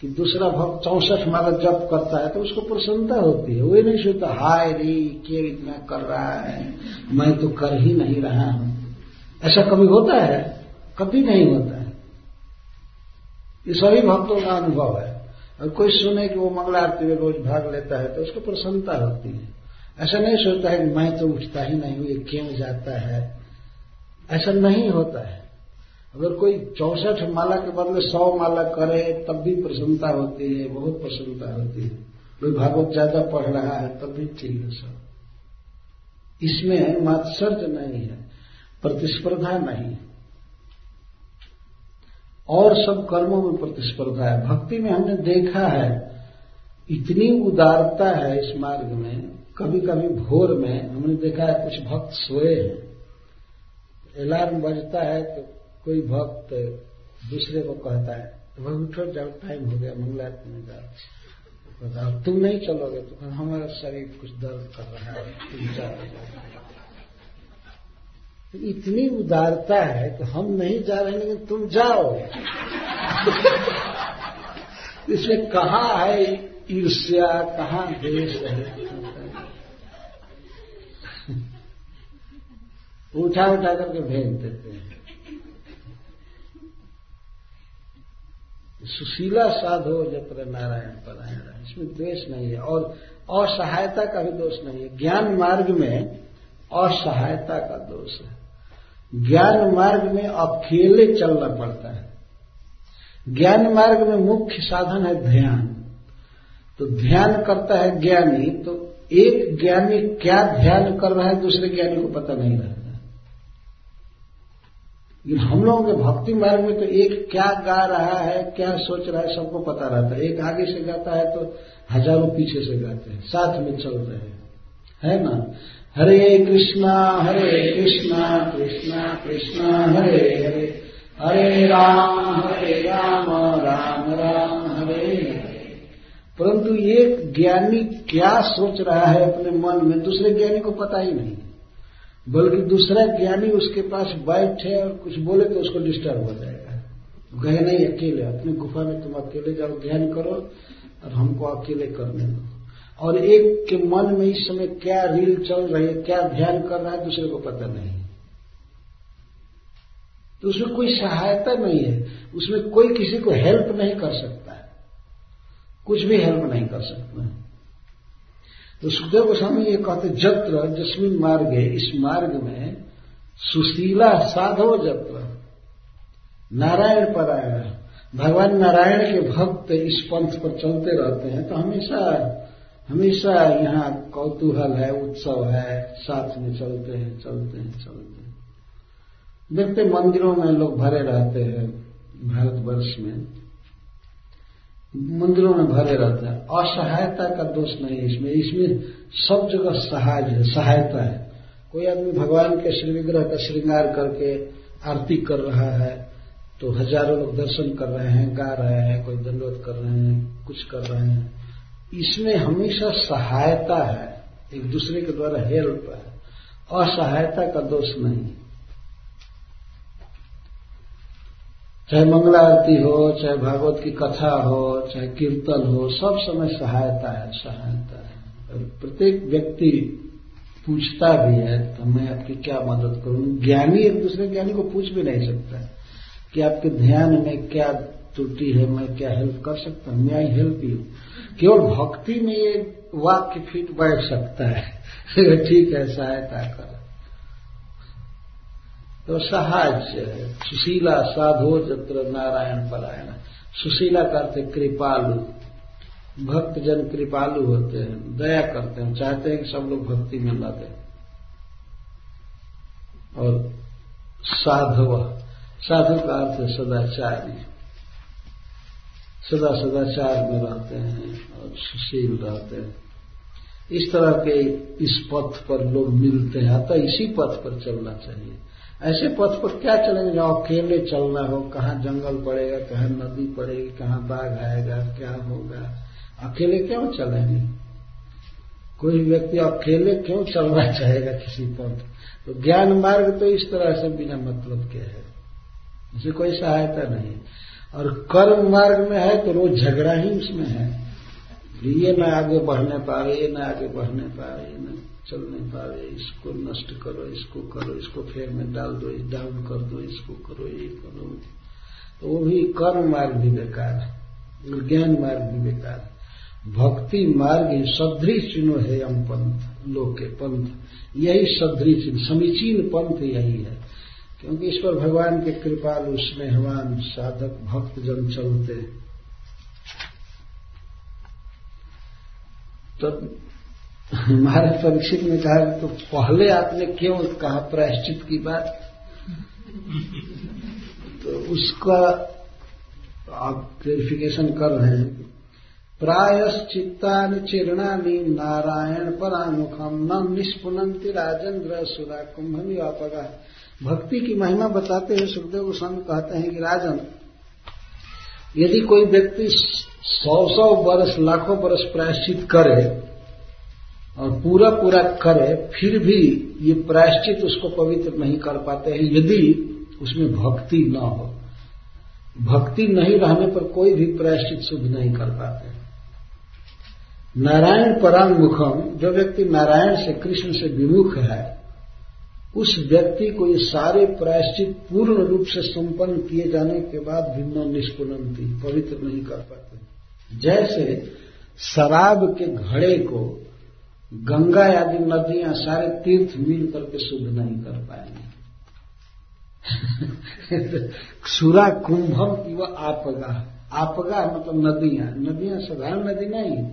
कि दूसरा भक्त चौसठ माला जप करता है तो उसको प्रसन्नता होती है। वो नहीं सोचता हाय रे के इतना कर रहा है? मैं तो कर ही नहीं रहा हूँ। ऐसा कभी होता है? कभी नहीं होता है। ये सभी भक्तों का अनुभव है। और कोई सुने कि वो मंगला आरती में रोज भाग लेता है तो उसको प्रसन्नता होती है। ऐसा नहीं सोचता है कि मैं तो उठता ही नहीं हूँ, ये क्यों जाता है? ऐसा नहीं होता है। अगर कोई चौसठ माला के बदले सौ माला करे, तब भी प्रसन्नता होती है, बहुत प्रसन्नता होती है। कोई भागवत ज़्यादा पढ़ रहा है, तब भी ठीक है सब। इसमें मात्सर्य नहीं है, प्रतिस्पर्धा नहीं और सब कर्मों में प्रतिस्पर्धा है। भक्ति में हमने देखा है, इतनी उदारता है इस मार्ग में कभी कभी भोर में, हमने देखा है कुछ भक्त सोए हैं। अलार्म बजता है तो कोई भक्त दूसरे को कहता है वह उठो, जाओ, टाइम हो गया मंगलारती में जाओ। तुम नहीं चलोगे तो हमारा शरीर कुछ दर्द कर रहा है, तुम जाओ। तो इतनी उदारता है कि हम नहीं जा रहे, लेकिन तुम जाओ। *laughs* इसमें कहा है ईर्ष्या, कहाँ देश है? *laughs* उठा उठा करके भेज देते हैं। सुशीला साधो जब नारायण परायण इसमें द्वेष नहीं है और असहायता का भी दोष नहीं है। ज्ञान मार्ग में असहायता का दोष है। ज्ञान मार्ग में अकेले चलना पड़ता है। ज्ञान मार्ग में मुख्य साधन है ध्यान। तो ध्यान करता है ज्ञानी तो एक ज्ञानी क्या ध्यान कर रहा है, दूसरे ज्ञानी को पता नहीं रहता लेकिन हम लोगों के भक्ति मार्ग में तो एक क्या गा रहा है, क्या सोच रहा है, सबको पता रहता है। एक आगे से गाता है तो हज़ारों पीछे से गाते हैं, साथ में चल रहे हैं। है ना? हरे कृष्णा हरे कृष्णा कृष्णा कृष्णा, हरे हरे। हरे राम हरे राम राम राम, हरे हरे। परंतु एक ज्ञानी क्या सोच रहा है अपने मन में, दूसरे ज्ञानी को पता ही नहीं। बल्कि दूसरा ज्ञानी उसके पास बैठे और कुछ बोले तो उसको डिस्टर्ब हो जाएगा। गए नहीं, अकेले, अपनी गुफा में तुम अकेले जाओ, ध्यान करो और हमको अकेले करने दो। और एक के मन में इस समय क्या रील चल रही है, क्या ध्यान कर रहा है, दूसरे को पता नहीं। तो उसमें कोई सहायता नहीं है। उसमें कोई किसी को हेल्प नहीं कर सकता कुछ भी हेल्प नहीं कर सकता तो सुखदेव गोस्वामी ये कहते जत्र जस्मिन मार्ग है इस मार्ग में सुशीला साधो जत्र। नारायण परायण। भगवान नारायण के भक्त इस पंथ पर चलते रहते हैं तो हमेशा हमेशा यहाँ कौतूहल है, उत्सव है, साथ में चलते हैं चलते हैं चलते हैं। देखते मंदिरों में लोग भरे रहते हैं, भारतवर्ष में। मंदिरों में भरे रहते हैं। असहायता का दोष नहीं है इसमें। इसमें सब जगह सहाय है, सहायता है। कोई आदमी भगवान के श्री विग्रह का श्रृंगार करके आरती कर रहा है तो हज़ारों लोग दर्शन कर रहे हैं, गा रहे हैं, कोई दंडोत कर रहे हैं, कुछ कर रहे हैं। इसमें हमेशा सहायता है, एक दूसरे के द्वारा हेल्प है। असहायता का दोष नहीं चाहे मंगला आरती हो, चाहे भागवत की कथा हो, चाहे कीर्तन हो, सब समय सहायता है सहायता है। प्रत्येक व्यक्ति पूछता भी है तो मैं आपकी क्या मदद करूँ? ज्ञानी एक दूसरे ज्ञानी को पूछ भी नहीं सकता है कि आपके ध्यान में क्या त्रुटि है, मैं क्या हेल्प कर सकता हूँ? मैं आई हेल्प यू केवल भक्ति में ये वाक्य फिट बैठ सकता है। *laughs* ठीक है, सहायता कर। तो सहाज्य है सुशीला साधो जत्र नारायण परायण। सुशीला करते कृपालु। भक्त जन कृपालु होते हैं, दया करते हैं, चाहते हैं कि सब लोग भक्ति में लगे और साधव, साधु का अर्थ है सदाचारी। सदा सदाचार में रहते हैं और सुशील रहते हैं। इस तरह के इस पथ पर लोग मिलते हैं, अतः इसी पथ पर चलना चाहिए। ऐसे पथ पर क्या चलेंगे? अकेले चलना हो, कहाँ जंगल पड़ेगा, कहाँ नदी पड़ेगी, कहाँ बाघ आएगा, क्या होगा? अकेले क्यों चलेंगे? कोई व्यक्ति अकेले क्यों चलना *laughs* चाहेगा किसी पथ? तो ज्ञान मार्ग तो इस तरह से बिना मतलब के है। इसे कोई सहायता नहीं। और कर्म मार्ग में है तो रोज झगड़ा ही उसमें है। ये न आगे बढ़ने पा रहे ये न आगे बढ़ने पा रहे न चल नहीं पा रहे, इसको नष्ट करो, इसको करो, इसको फेर में डाल दो डाउन कर दो, इसको करो, ये करो। तो वो भी कर्म मार्ग भी बेकार है ज्ञान मार्ग भी बेकार है। भक्ति मार्ग ही सदृ चिन्ह है हम पंथ लोग के पंथ। यही सदृ चिन्ह, समीचीन पंथ यही है। क्योंकि इस पर भगवान के कृपालु स्नेहवान साधक, भक्त जन चलते। तो महाराज परीक्षित ने कहा तो पहले आपने क्यों कहा प्रायश्चित की बात? तो उसका आप क्लेरिफिकेशन कर रहे हैं। प्रायश्चित्ता चीर्णानी नारायण परामुखम न निष्पुनंति राजेंद्र सुरा कुंभ व्यापका भक्ति की महिमा बताते हुए सुखदेव गोस्वामी, कहते हैं कि राजन, यदि कोई व्यक्ति सौ सौ वर्ष लाखों वर्ष प्रायश्चित करे और पूरा पूरा करे, फिर भी ये प्रायश्चित उसको पवित्र नहीं कर पाते हैं, यदि उसमें भक्ति न हो। भक्ति नहीं रहने पर कोई भी प्रायश्चित शुद्ध नहीं कर पाते नारायण परांग मुखम जो व्यक्ति नारायण से, कृष्ण से विमुख है, उस व्यक्ति को ये सारे प्रायश्चित पूर्ण रूप से संपन्न किए जाने के बाद भी न निष्पुनंती पवित्र नहीं कर पाते। जैसे शराब के घड़े को गंगा आदि नदियाँ सारे तीर्थ मिल करके शुद्ध नहीं कर पाएँगे। सुरा कुंभम वह आपगा। आपगा मतलब नदियाँ। नदियाँ साधारण नदी नहीं।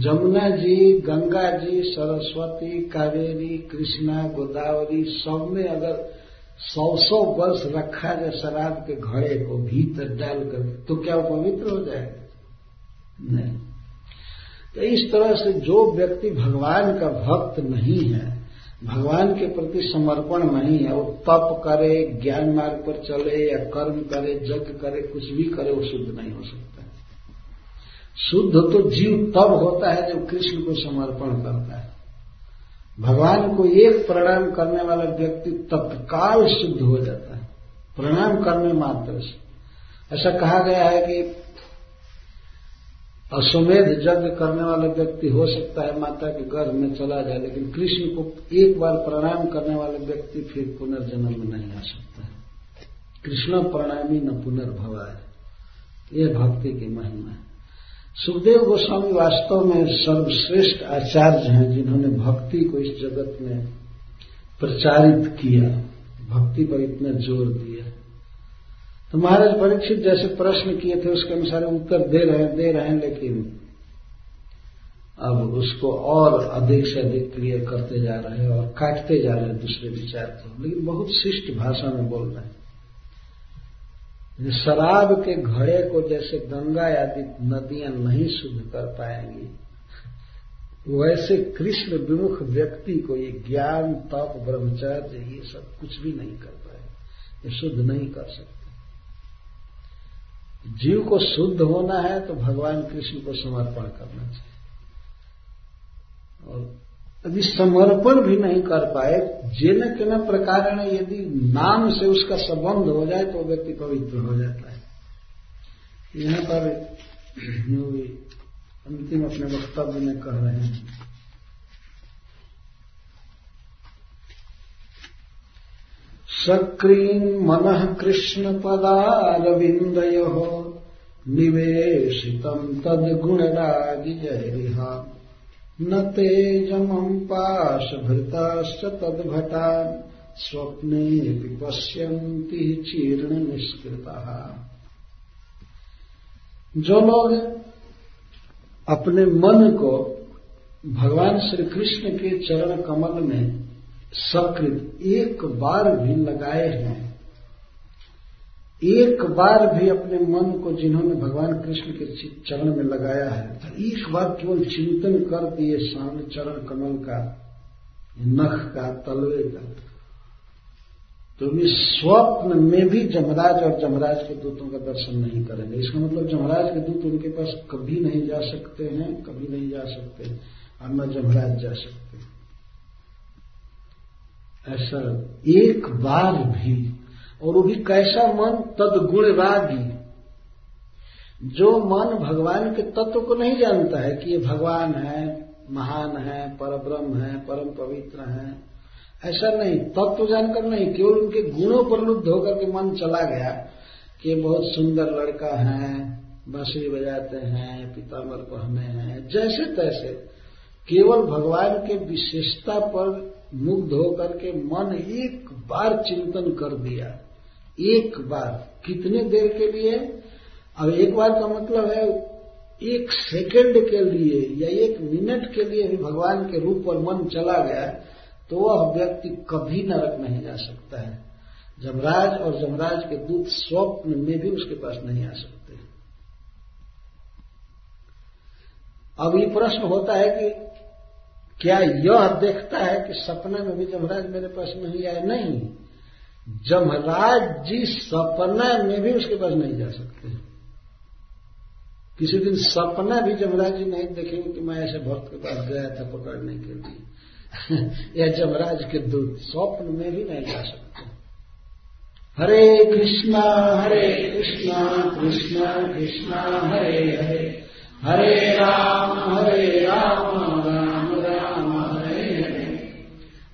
जमुना जी, गंगा जी, सरस्वती, कावेरी, कृष्णा, गोदावरी, सब में अगर सौ सौ वर्ष रखा जाए शराब के घड़े को भीतर डालकर तो क्या वो पवित्र हो जाएगा? नहीं। तो इस तरह से जो व्यक्ति भगवान का भक्त नहीं है, भगवान के प्रति समर्पण नहीं है, वो तप करे, ज्ञान मार्ग पर चले, या कर्म करे यज्ञ करे, कुछ भी करे, वो शुद्ध नहीं हो सकता। शुद्ध तो जीव तब होता है जब कृष्ण को समर्पण करता है। भगवान को एक प्रणाम करने वाला व्यक्ति तत्काल शुद्ध हो जाता है। प्रणाम करने मात्र से। ऐसा कहा गया है कि अश्वमेध यज्ञ करने वाला व्यक्ति हो सकता है माता के गर्भ में चला जाए, लेकिन कृष्ण को एक बार प्रणाम करने वाले व्यक्ति फिर पुनर्जन्म में नहीं आ सकता है। कृष्ण प्रणामी न पुनर्भवा है। यह भक्ति की महिमा है। सुखदेव गोस्वामी वास्तव में सर्वश्रेष्ठ आचार्य हैं, जिन्होंने भक्ति को इस जगत में प्रचारित किया। भक्ति पर इतना ज़ोर दिया। तो महाराज परीक्षित जैसे प्रश्न किए थे, उसके अनुसार उत्तर दे रहे दे रहे हैं, लेकिन अब उसको और अधिक से अधिक क्लियर करते जा रहे हैं और काटते जा रहे हैं दूसरे विचार को। लेकिन बहुत शिष्ट भाषा में बोल रहे हैं। शराब के घड़े को जैसे गंगा आदि नदियाँ नहीं शुद्ध कर पाएँगी, वैसे कृष्ण विमुख व्यक्ति को ये ज्ञान, तप, ब्रह्मचर्य, ये सब कुछ भी नहीं कर पाए ये शुद्ध नहीं कर सकते। जीव को शुद्ध होना है तो भगवान कृष्ण को समर्पण करना चाहिए। और यदि समर्पण भी नहीं कर पाए, जेन के न प्रकार यदि नाम से उसका संबंध हो जाए तो व्यक्ति पवित्र हो जाता है। यहाँ पर अंतिम अपने वक्तव्य में कह रहे हैं। सक्रीन मन कृष्ण पदारविंदय निवेशित तद गुणरागि जय न तेजमं पाशभृताश्च तद्भटा स्वप्ने पश्यन्ति चीर्ण निष्कृता जो लोग अपने मन को भगवान श्री कृष्ण के चरण कमल में सकृत एक बार भी लगाए हैं। एक बार भी अपने मन को जिन्होंने भगवान कृष्ण के चरण में लगाया है तो एक बार केवल चिंतन कर दिए सामने चरण कमल का, नख का, तलवे का। तो वे स्वप्न में भी जमराज और जमराज के दूतों का दर्शन नहीं करेंगे। इसका मतलब जमराज के दूत उनके पास कभी नहीं जा सकते हैं, कभी नहीं जा सकते हैं और न जमराज जा सकते। ऐसा एक बार भी, और वो भी कैसा मन तदगुण रागी जो मन भगवान के तत्व को नहीं जानता है कि ये भगवान है, महान है, परब्रह्म है, परम पवित्र है, ऐसा नहीं, तत्व जानकर नहीं, केवल उनके गुणों पर लुप्त होकर के मन चला गया कि बहुत सुंदर लड़का है, बांसुरी बजाते हैं, पिताम्बर पहने हैं, जैसे तैसे। केवल भगवान के विशेषता पर मुग्ध होकर के मन एक बार चिंतन कर दिया। एक बार। कितने देर के लिए? अब एक बार का मतलब है, एक सेकंड के लिए या एक मिनट के लिए भी भगवान के रूप पर मन चला गया तो वह व्यक्ति कभी नरक नहीं जा सकता है। जमराज और जमराज के दूत स्वप्न में भी उसके पास नहीं आ सकते। अब ये प्रश्न होता है कि क्या यह देखता है कि सपना में भी जमराज मेरे पास नहीं आए? नहीं। जमराज जी सपना में भी उसके पास नहीं जा सकते। किसी दिन सपना भी जमराज जी नहीं देखेंगे कि मैं ऐसे भक्त के पास गया था पकड़ने के लिए। *laughs* या जमराज के दूत स्वप्न में भी नहीं जा सकते। हरे कृष्णा हरे कृष्णा कृष्णा कृष्णा, हरे हरे। हरे राम हरे राम।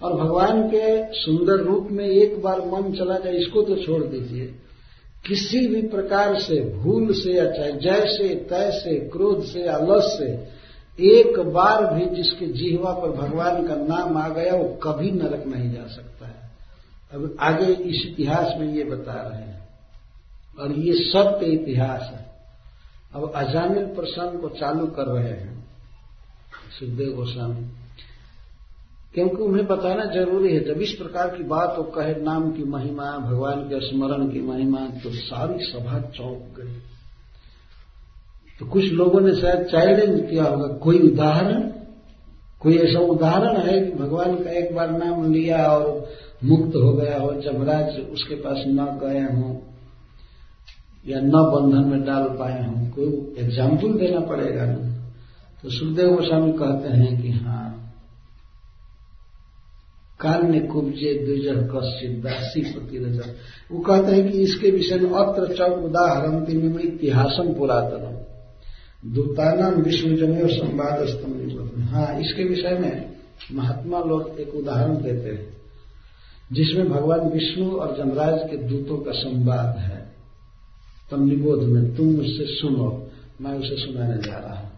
और भगवान के सुंदर रूप में एक बार मन चला जाए, इसको तो छोड़ दीजिए। किसी भी प्रकार से, भूल से, या चाहे जैसे तैसे क्रोध से, या लस से, एक बार भी जिसके जीवा पर भगवान का नाम आ गया, वो कभी नरक नहीं जा सकता है। अब आगे इस इतिहास में ये बता रहे हैं। और ये सत्य इतिहास है। अब अजामिल प्रसंग को चालू कर रहे हैं। सुखदेव गोस्वामी। क्योंकि उन्हें बताना ज़रूरी है। जब इस प्रकार की बात वो कहे नाम की महिमा, भगवान के स्मरण की महिमा तो सारी सभा चौंक गई। तो कुछ लोगों ने शायद चैलेंज किया होगा। कोई उदाहरण? कोई ऐसा उदाहरण है कि भगवान का एक बार नाम लिया और मुक्त हो गया हो जमराज उसके पास न गए हों या न बंधन में डाल पाए हों, कोई एग्ज़ाम्पल देना पड़ेगा ना? तो सुखदेव गोस्वामी कहते हैं कि हाँ कान्य कुब्जे द्विजह कश्चित दासी पति वो कहते हैं कि इसके विषय में अत्र चौक उदाहरण तीन इतिहासम पुरातन दूतानाम विष्णुजन्य संवाद स्तंभ हाँ इसके विषय में महात्मा लोग एक उदाहरण देते हैं, जिसमें भगवान विष्णु और जमराज के दूतों का संवाद है। तम निबोध में तुम मुझसे सुनो, मैं उसे सुनाने जा रहा हूँ।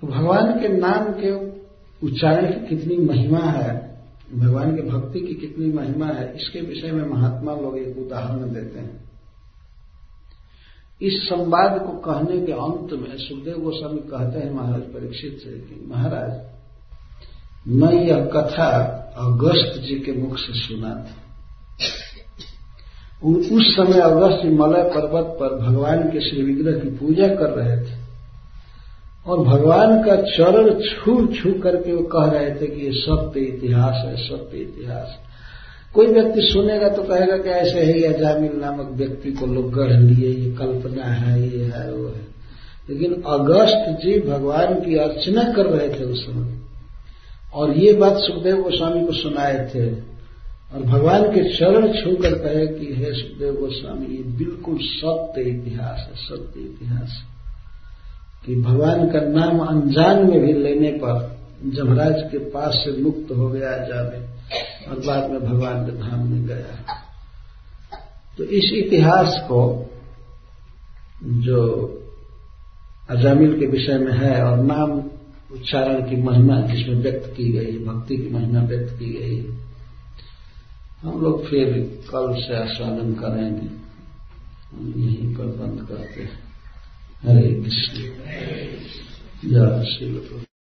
तो भगवान के नाम के उच्चारण की कितनी महिमा है, भगवान के भक्ति की कितनी महिमा है, इसके विषय में महात्मा लोग एक उदाहरण देते हैं। इस संवाद को कहने के अंत में सुखदेव गोस्वामी कहते हैं महाराज परीक्षित से कि महाराज, मैं यह कथा अगस्त जी के मुख से सुना था। उस समय अगस्त जी मलय पर्वत पर भगवान के श्री विग्रह की पूजा कर रहे थे। और भगवान का चरण छू छू करके वो कह रहे थे कि ये सत्य इतिहास है, सत्य इतिहास। कोई व्यक्ति सुनेगा तो कहेगा कि ऐसे ही अजामिल नामक व्यक्ति को लोग गढ़ लिए, ये कल्पना है, ये है, वो है। लेकिन अगस्त जी भगवान की अर्चना कर रहे थे उस समय। और ये बात सुखदेव गोस्वामी को सुनाए थे। और भगवान के चरण छू कर कहे कि, हे सुखदेव गोस्वामी, ये बिल्कुल सत्य इतिहास है, सत्य इतिहास कि भगवान का नाम अनजान में भी लेने पर जमराज के पास से मुक्त हो गया जावे और बाद में भगवान के धाम में गया। तो इस इतिहास को जो अजामिल के विषय में है और नाम उच्चारण की महिमा जिसमें व्यक्त की गई, भक्ति की महिमा व्यक्त की गई, हम लोग फिर कल से आस्वादन करेंगे। यहीं पर बंद करते हैं। हरे कृष्ण जय श्री